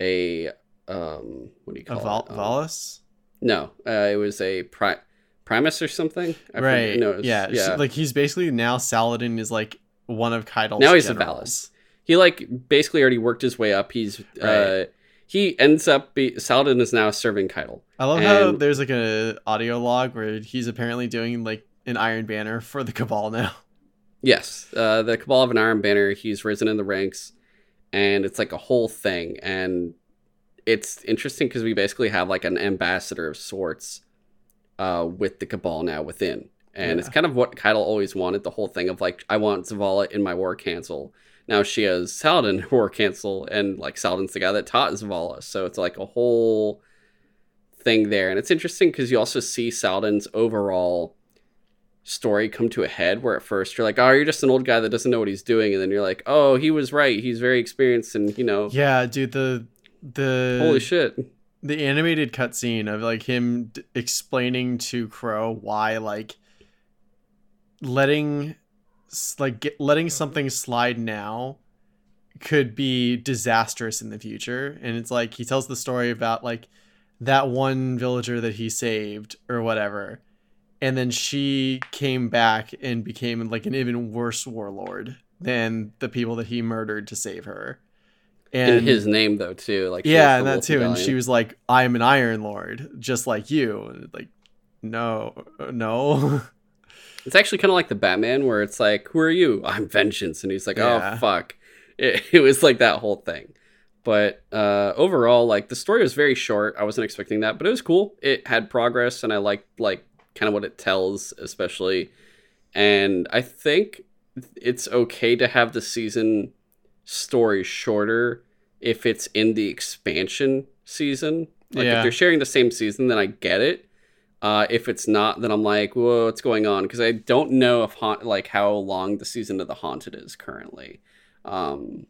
a um, what do you call a it? Um, Volus? No, uh, it was a pri- Primus or something. I right. No, was, yeah. yeah. like he's basically now Saladin is like one of Caiatl's. Now he's generals. a Valus. He like basically already worked his way up. He's right. uh, he ends up be Saladin is now serving Caiatl. I love and, how there's like a audio log where he's apparently doing like an Iron Banner for the Cabal now. Yes, uh, the Cabal of an Iron Banner. He's risen in the ranks, and it's like a whole thing. And it's interesting because we basically have like an ambassador of sorts uh, with the Cabal now within. And yeah. it's kind of what Caiatl always wanted the whole thing of like, I want Zavala in my war council. Now she has Saladin war council, and like Saladin's the guy that taught Zavala. So it's like a whole thing there. And it's interesting because you also see Saladin's overall story come to a head where at first you're like, oh, you're just an old guy that doesn't know what he's doing, and then you're like, oh, he was right. He's very experienced, and you know. Yeah, dude. The the holy shit. The animated cutscene of like him d- explaining to Crow why like letting like get, letting something slide now could be disastrous in the future and it's like he tells the story about like that one villager that he saved or whatever and then she came back and became like an even worse warlord than the people that he murdered to save her. And in his name though too, like yeah, and that too. Rebellion. And she was like, "I'm an Iron Lord, just like you." And like, no, no. It's actually kind of like the Batman, where it's like, "Who are you?" I'm Vengeance, and he's like, "Oh fuck." It, it was like that whole thing. But uh, overall, like the story was very short. I wasn't expecting that, but it was cool. It had progress, and I liked like kind of what it tells, especially. And I think it's okay to have the season story shorter if it's in the expansion season. Like yeah. if they're sharing the same season, then I get it. Uh, if it's not, then I'm like, whoa, what's going on? Because I don't know if haunt like how long the season of the haunted is currently. Um,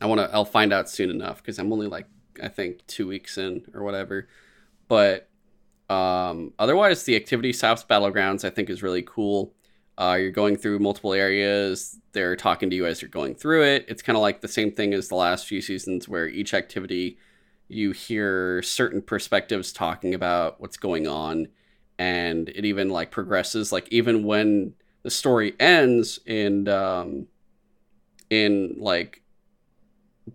I want to. I'll find out soon enough because I'm only like I think two weeks in or whatever. But um, otherwise, the activity PsyOps Battlegrounds I think is really cool. Uh, you're going through multiple areas. They're talking to you as you're going through it. It's kind of like the same thing as the last few seasons, where each activity you hear certain perspectives talking about what's going on, and it even like progresses. Like even when the story ends in um, in like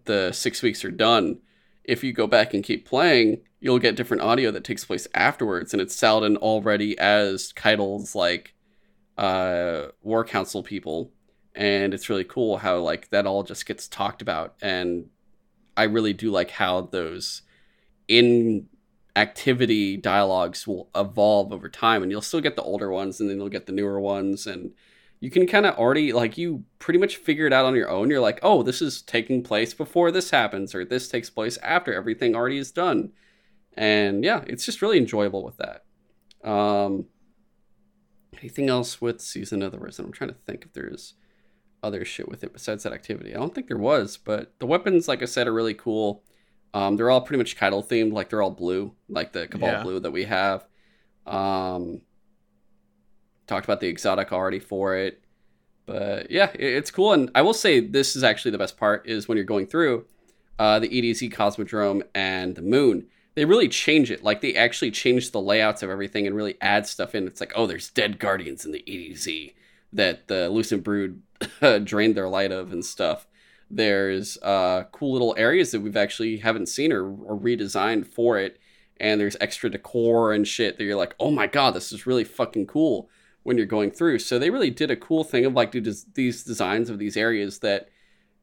the six weeks are done, if you go back and keep playing, you'll get different audio that takes place afterwards, and it's Saladin already as Caiatl's like uh, war council people, and it's really cool how like that all just gets talked about, and I really do like how those in activity dialogues will evolve over time, and you'll still get the older ones, and then you'll get the newer ones, and you can kind of already like you pretty much figure it out on your own. You're like, oh, this is taking place before this happens, or this takes place after everything already is done. And yeah, it's just really enjoyable with that. Um, anything else with Season of the Risen? I'm trying to think if there's other shit with it besides that activity. I don't think there was, but the weapons, like I said, are really cool. Um, they're all pretty much Caiatl themed, like they're all blue, like the Cabal Yeah. blue that we have. Um, talked about the exotic already for it, but yeah, it, it's cool. And I will say this is actually the best part is when you're going through uh, the EDZ Cosmodrome and the Moon. They really change it. Like they actually change the layouts of everything and really add stuff in. It's like, oh, there's dead guardians in the EDZ that the Lucent Brood drained their light of and stuff. There's uh, cool little areas that we've actually haven't seen or, or redesigned for it, and there's extra decor and shit that you're like, oh my god, this is really fucking cool when you're going through. So they really did a cool thing of like do des- these designs of these areas that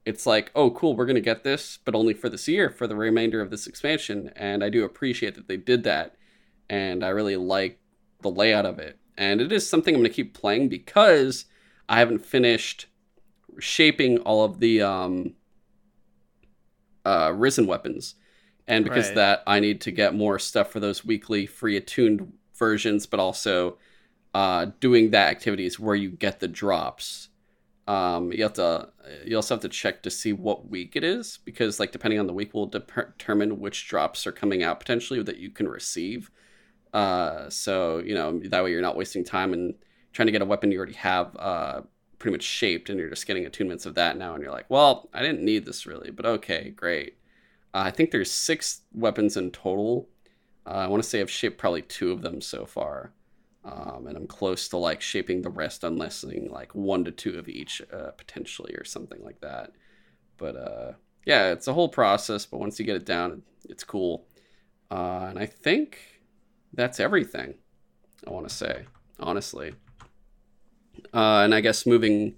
it's like, oh cool, we're gonna get this, but only for this year, for the remainder of this expansion. And I do appreciate that they did that, and I really like the layout of it. And it is something I'm gonna keep playing because I haven't finished shaping all of the um, uh, risen weapons, and because Right. of that I need to get more stuff for those weekly free attuned versions, but also uh, doing that activity is where you get the drops. Um, you have to you also have to check to see what week it is because like depending on the week will dep- determine which drops are coming out potentially that you can receive. Uh, so you know that way you're not wasting time and trying to get a weapon you already have uh, pretty much shaped and you're just getting attunements of that now and you're like, well, I didn't need this really, but okay, great. Uh, I think there's six weapons in total. Uh, I want to say I've shaped probably two of them so far. Um, and I'm close to like shaping the rest, unlessing like one to two of each uh, potentially or something like that. But uh, yeah, it's a whole process. But once you get it down, it's cool. Uh, and I think that's everything. I want to say honestly. Uh, and I guess moving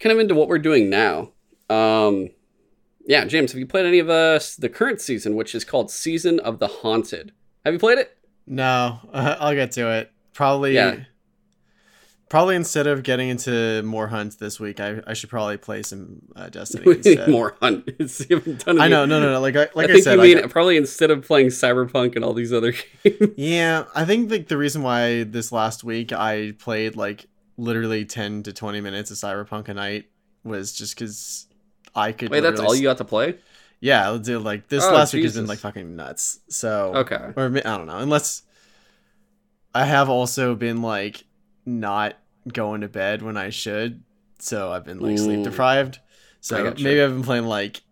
kind of into what we're doing now. Um, yeah, James, have you played any of us the current season, which is called Season of the Haunted? Have you played it? No, I'll get to it. Probably. Yeah. Probably instead of getting into more hunts this week, I, I should probably play some uh, Destiny instead. more hunt. It's- you haven't done I know, no, no, no. Like I, like I I, said, mean got- probably instead of playing Cyberpunk and all these other games. yeah, I think like the reason why this last week I played like literally ten to twenty minutes of Cyberpunk a night was just because I could. Wait, that's all you got to play? Yeah, let's do like this Oh, last week has been like fucking nuts. So Okay. or I don't know, unless I have also been like not going to bed when I should, so I've been like sleep Mm. deprived. So gotcha. maybe I've been playing like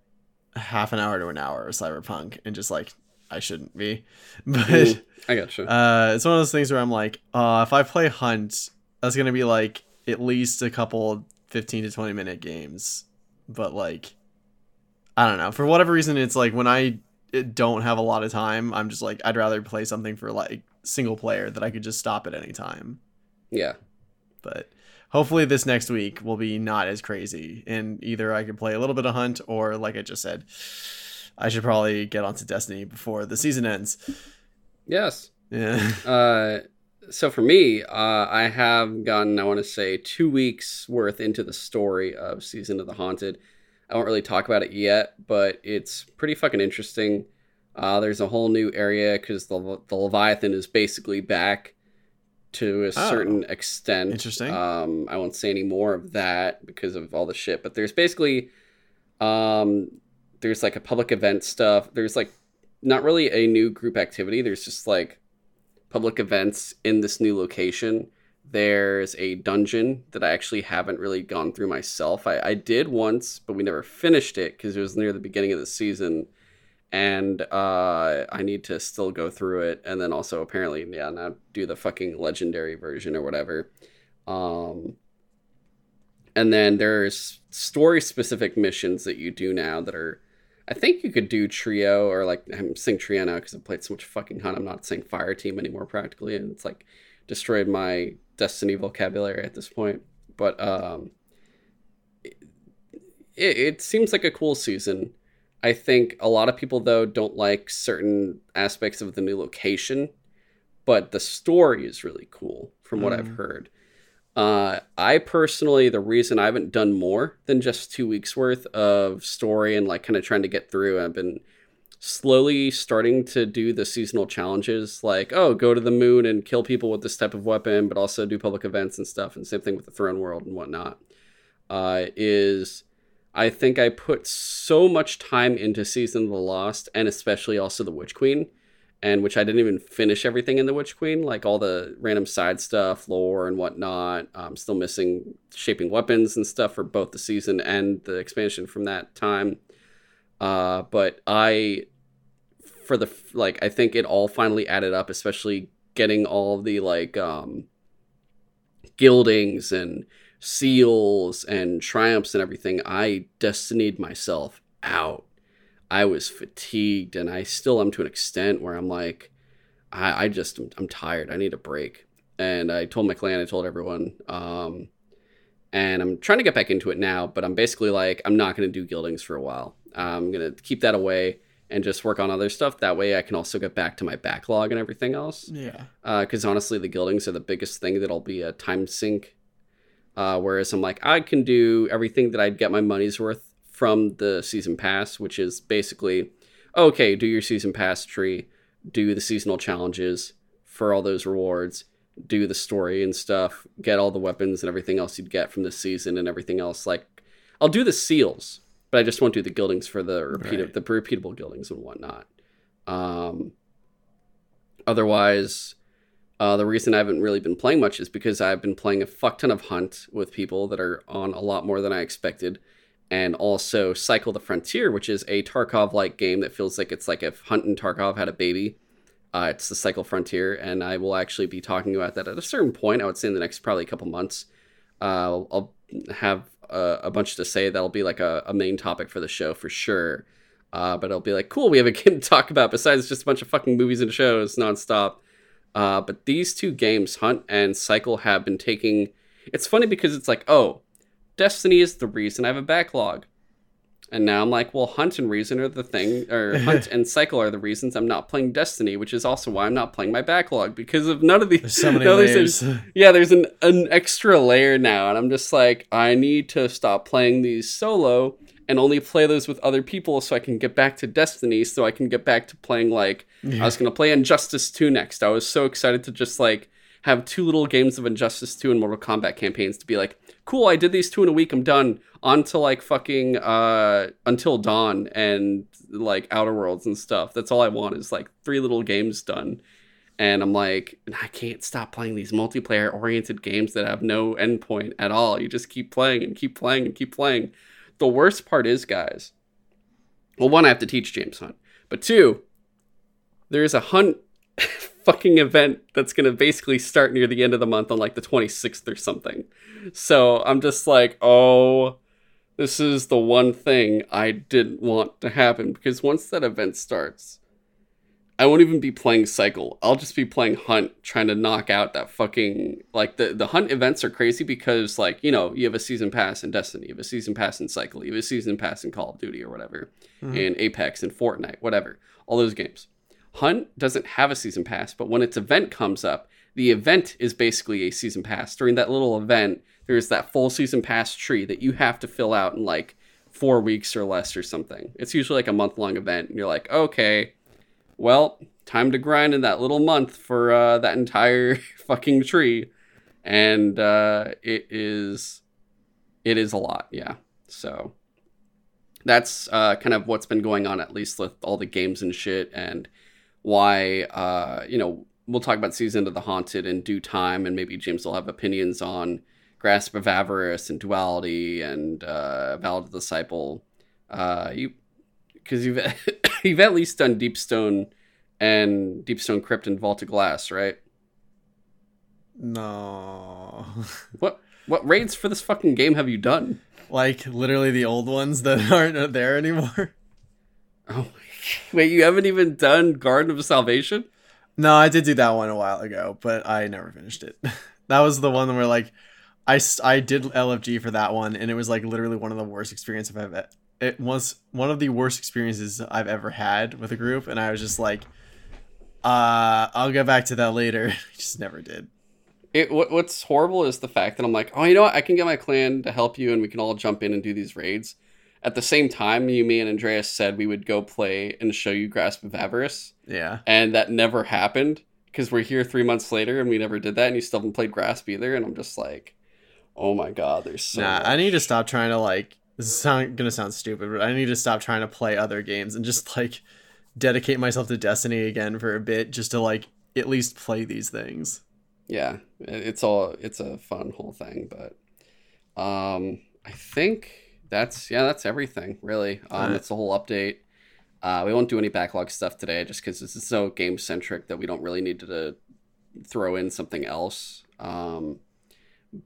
half an hour to an hour of Cyberpunk and just like I shouldn't be, but. Mm, I got you. Uh, it's one of those things where I'm like, uh, if I play Hunt, that's gonna be like at least a couple 15 to 20 minute games. But like, I don't know. For whatever reason, it's like when I uh, don't have a lot of time, I'm just like, I'd rather play something for like single player that I could just stop at any time. yeah. But hopefully, this next week will be not as crazy, and either I could play a little bit of Hunt, or like I just said, I should probably get onto Destiny before the season ends. Yes. Yeah. Uh, so for me, uh, I have gotten, I want to say, two weeks worth into the story of Season of the Haunted. I won't really talk about it yet, but it's pretty fucking interesting. Uh, there's a whole new area because the the Leviathan is basically back to a Oh. certain extent. Interesting. Um, I won't say any more of that because of all the shit. But there's basically, um, there's like a public event stuff. There's like not really a new group activity. There's just like public events in this new location. There's a dungeon that I actually haven't really gone through myself. I, I did once, but we never finished it because it was near the beginning of the season. And uh, I need to still go through it. And then also, apparently, yeah, now do the fucking legendary version or whatever. Um, and then there's story specific missions that you do now that are I think you could do trio or like I'm saying trio now because I've played so much fucking hunt. I'm not saying fire team anymore practically, and it's like destroyed my Destiny vocabulary at this point. But um, it, it seems like a cool season. I think a lot of people though don't like certain aspects of the new location, but the story is really cool from what I've Mm. heard. Uh, I personally, the reason I haven't done more than just two weeks worth of story and like kind of trying to get through, I've been slowly starting to do the seasonal challenges like, oh, go to the moon and kill people with this type of weapon, but also do public events and stuff. And same thing with the throne world and whatnot. Uh, is I think I put so much time into Season of the Lost and especially also the Witch Queen and which I didn't even finish everything in the Witch Queen, like all the random side stuff, lore and whatnot. I'm still missing shaping weapons and stuff for both the season and the expansion from that time. Uh, but I, for the like, I think it all finally added up, especially getting all the like um, gildings and seals and triumphs and everything. I destinied myself out I was fatigued and I still am to an extent where I'm like, I, I just, I'm tired. I need a break. And I told my clan, I told everyone, um, and I'm trying to get back into it now, but I'm basically like, I'm not going to do gildings for a while. I'm going to keep that away and just work on other stuff. That way I can also get back to my backlog and everything else. Yeah. Because uh, honestly, the gildings are the biggest thing that'll be a time sink. Uh, whereas I'm like, I can do everything that I'd get my money's worth from the season pass, which is basically okay, do your season pass tree, do the seasonal challenges for all those rewards, do the story and stuff, get all the weapons and everything else you'd get from the season and everything else. Like, I'll do the seals, but I just won't do the gildings for the repeat right. the repeatable gildings and whatnot. Um, otherwise, uh, the reason I haven't really been playing much is because I've been playing a fuck ton of Hunt with people that are on a lot more than I expected and also Cycle the Frontier, which is a Tarkov like game that feels like it's like if Hunt and Tarkov had a baby. Uh, it's the Cycle Frontier, and I will actually be talking about that at a certain point. I would say in the next probably a couple months. Uh, I'll have a, a, bunch to say that'll be like a, a, main topic for the show for sure. Uh, but it'll be like, cool, we have a game to talk about besides just a bunch of fucking movies and shows nonstop. Uh, but these two games, Hunt and Cycle, have been taking. It's funny because it's like, oh, Destiny is the reason I have a backlog. And now I'm like, well, Hunt and Reason are the thing, or Hunt and Cycle are the reasons I'm not playing Destiny, which is also why I'm not playing my backlog because of none of these. There's so many layers. yeah, there's an, an extra layer now, and I'm just like, I need to stop playing these solo and only play those with other people so I can get back to Destiny, so I can get back to playing like yeah. I was gonna play Injustice 2 next. I was so excited to just like have two little games of Injustice 2 and Mortal Kombat campaigns to be like, cool, I did these two in a week, I'm done. On to like fucking uh Until Dawn and like Outer Worlds and stuff. That's all I want is like three little games done. And I'm like, I can't stop playing these multiplayer oriented games that have no endpoint at all. You just keep playing and keep playing and keep playing. The worst part is, guys, well, one, I have to teach James Hunt, but two, there's a hunt fucking event that's going to basically start near the end of the month on like the 26th or something. So I'm just like, oh, this is the one thing I didn't want to happen because once that event starts, I won't even be playing Cycle. I'll just be playing Hunt, trying to knock out that fucking like the the Hunt events are crazy because like you know you have a season pass in Destiny, you have a season pass in Cycle, you have a season pass in Call of Duty or whatever, mm-hmm. in Apex and Fortnite, whatever, all those games. Hunt doesn't have a season pass, but when its event comes up, the event is basically a season pass. During that little event, there's that full season pass tree that you have to fill out in like four weeks or less or something. It's usually like a month long event, and you're like, okay, well, time to grind in that little month for uh, that entire fucking tree, and uh, it is, it is a lot, yeah. So that's uh, kind of what's been going on, at least with all the games and shit, and why uh, you know we'll talk about season of the haunted in due time and maybe james will have opinions on grasp of avarice and duality and uh Vow of the Disciple. Uh you because you've you've at least done deepstone and deepstone crypt and vault of glass right? No. What what raids for this fucking game have you done? Like literally the old ones that aren't there anymore? Oh Wait, you haven't even done Garden of Salvation? No, I did do that one a while ago, but I never finished it. that was the one where like I I did LFG for that one, and it was like literally one of the worst experiences I've ever. It was one of the worst experiences I've ever had with a group, and I was just like, uh, I'll get back to that later. I just never did. It what, what's horrible is the fact that I'm like, oh, you know what? I can get my clan to help you, and we can all jump in and do these raids. At the same time, you, me, and Andreas said we would go play and show you Grasp of Avarice, Yeah. and that never happened because we're here three months later and we never did that, and you still haven't played Grasp either. And I'm just like, oh my god, there's so. nah, I need to stop trying to like. This is sound, gonna sound stupid, but I need to stop trying to play other games and just like dedicate myself to Destiny again for a bit, just to like at least play these things. yeah it's all it's a fun whole thing but um i think that's yeah that's everything really. Um that's the whole update. Uh we won't do any backlog stuff today just because this is so game centric that we don't really need to, to throw in something else. Um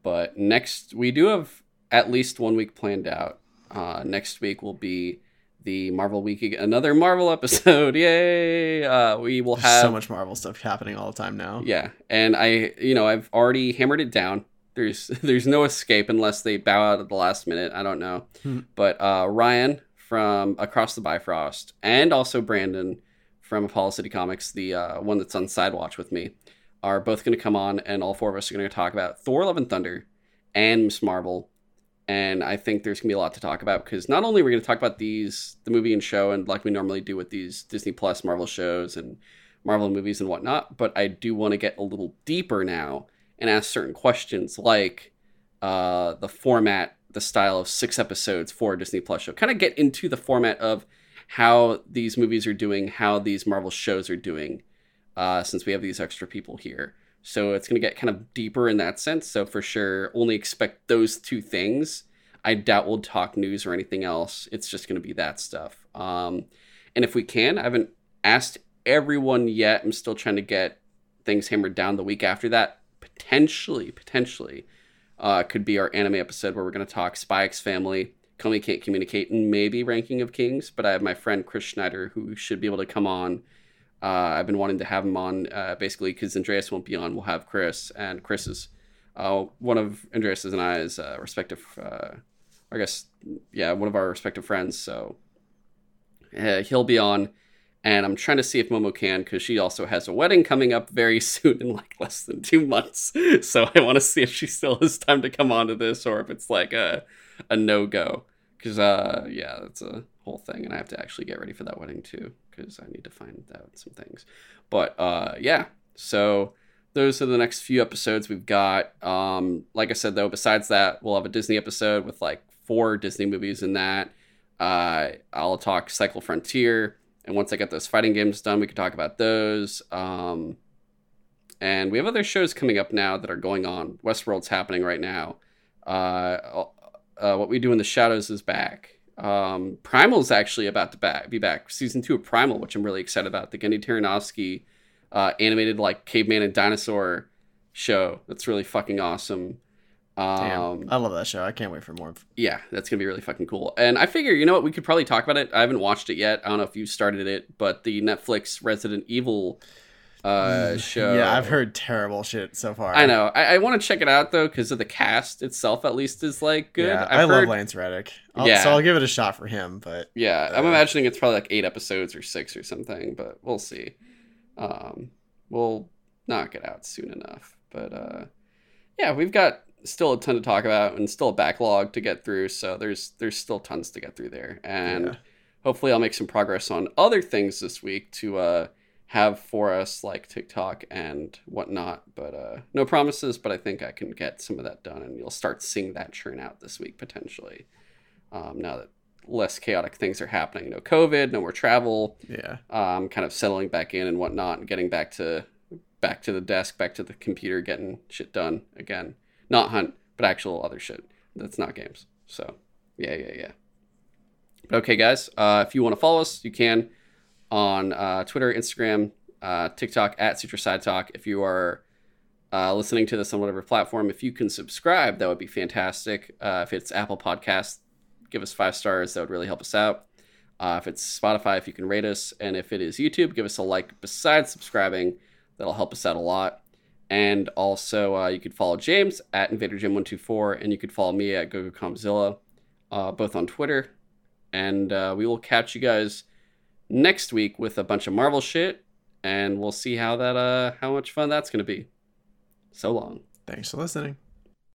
but next we do have at least one week planned out. Uh next week will be the marvel week another marvel episode. Yay! Uh we will There's have so much Marvel stuff happening all the time now. yeah, and I, you know, I've already hammered it down. There's there's no escape unless they bow out at the last minute. I don't know, Hmm. but uh, Ryan from Across the Bifrost and also Brandon from Apollo City Comics, the uh, one that's on Sidewatch with me, are both going to come on, and all four of us are going to talk about Thor: Love and Thunder and Miss Marvel. And I think there's gonna be a lot to talk about because not only are we gonna talk about these, the movie and show, and like we normally do with these Disney Plus Marvel shows and Marvel movies and whatnot, but I do want to get a little deeper now and ask certain questions like uh, the format, the style of six episodes for a Disney Plus show. Kind of get into the format of how these movies are doing, how these Marvel shows are doing, uh, since we have these extra people here. So it's going to get kind of deeper in that sense. So for sure, only expect those two things. I doubt we'll talk news or anything else. It's just going to be that stuff. Um, and if we can, I haven't asked everyone yet. I'm still trying to get things hammered down the week after that. Potentially, potentially, uh, could be our anime episode where we're going to talk Spy X Family, Komi Can't Communicate, and maybe Ranking of Kings. But I have my friend Chris Schneider who should be able to come on. Uh, I've been wanting to have him on uh, basically because Andreas won't be on. We'll have Chris, and Chris is uh, one of Andreas and I's uh, respective, uh, I guess, yeah, one of our respective friends. So he'll be on, and I'm trying to see if Momo can because she also has a wedding coming up very soon in like less than two months. So I want to see if she still has time to come on to this or if it's like a a no go. Because uh, yeah, that's a whole thing, and I have to actually get ready for that wedding too because I need to find out some things. But uh, yeah, so those are the next few episodes we've got. Um, like I said though, besides that, we'll have a Disney episode with like four Disney movies in that. Uh, I'll talk Cycle Frontier, and once I get those fighting games done, we can talk about those. Um, and we have other shows coming up now that are going on. Westworld's happening right now. Uh, uh, what we do in the shadows is back. Um, Primal's actually about to back, be back. Season two of Primal, which I'm really excited about. The Genndy Tartakovsky uh, animated like caveman and dinosaur show. That's really fucking awesome. Damn, Um, I love that show. I can't wait for more. yeah, that's gonna be really fucking cool. And I figure, you know what, we could probably talk about it. I haven't watched it yet. I don't know if you started it, but the Netflix Resident Evil uh, show. Yeah, I've heard terrible shit so far. I know. I, I want to check it out though because of the cast itself. At least is like good. Yeah, I've I heard- love Lance Reddick. I'll, Yeah. So I'll give it a shot for him. But Yeah, I'm Uh, imagining it's probably like eight episodes or six or something, but we'll see. Um, we'll knock it out soon enough. But uh, yeah, we've got still a ton to talk about and still a backlog to get through. So there's there's still tons to get through there, and Yeah. hopefully I'll make some progress on other things this week to uh, have for us like TikTok and whatnot. But uh, no promises. But I think I can get some of that done, and you'll start seeing that churn out this week potentially. Um, now that less chaotic things are happening, no COVID, no more travel, yeah, um, kind of settling back in and whatnot, and getting back to back to the desk, back to the computer, getting shit done again. Not hunt, but actual other shit. That's not games. So yeah, yeah, yeah. But okay, guys, uh, if you want to follow us, you can on uh, Twitter, Instagram, uh, TikTok at Sutra Side Talk. If you are uh, listening to this on whatever platform, if you can subscribe, that would be fantastic. Uh, if it's Apple Podcasts, give us five stars. That would really help us out. Uh, if it's Spotify, if you can rate us, and if it is YouTube, give us a like besides subscribing. That'll help us out a lot. And also, uh, you could follow James at InvaderJim124, and you could follow me at GoGoComzilla, uh, both on Twitter. And uh, we will catch you guys next week with a bunch of Marvel shit, and we'll see how that uh how much fun that's gonna be. So long. Thanks for listening.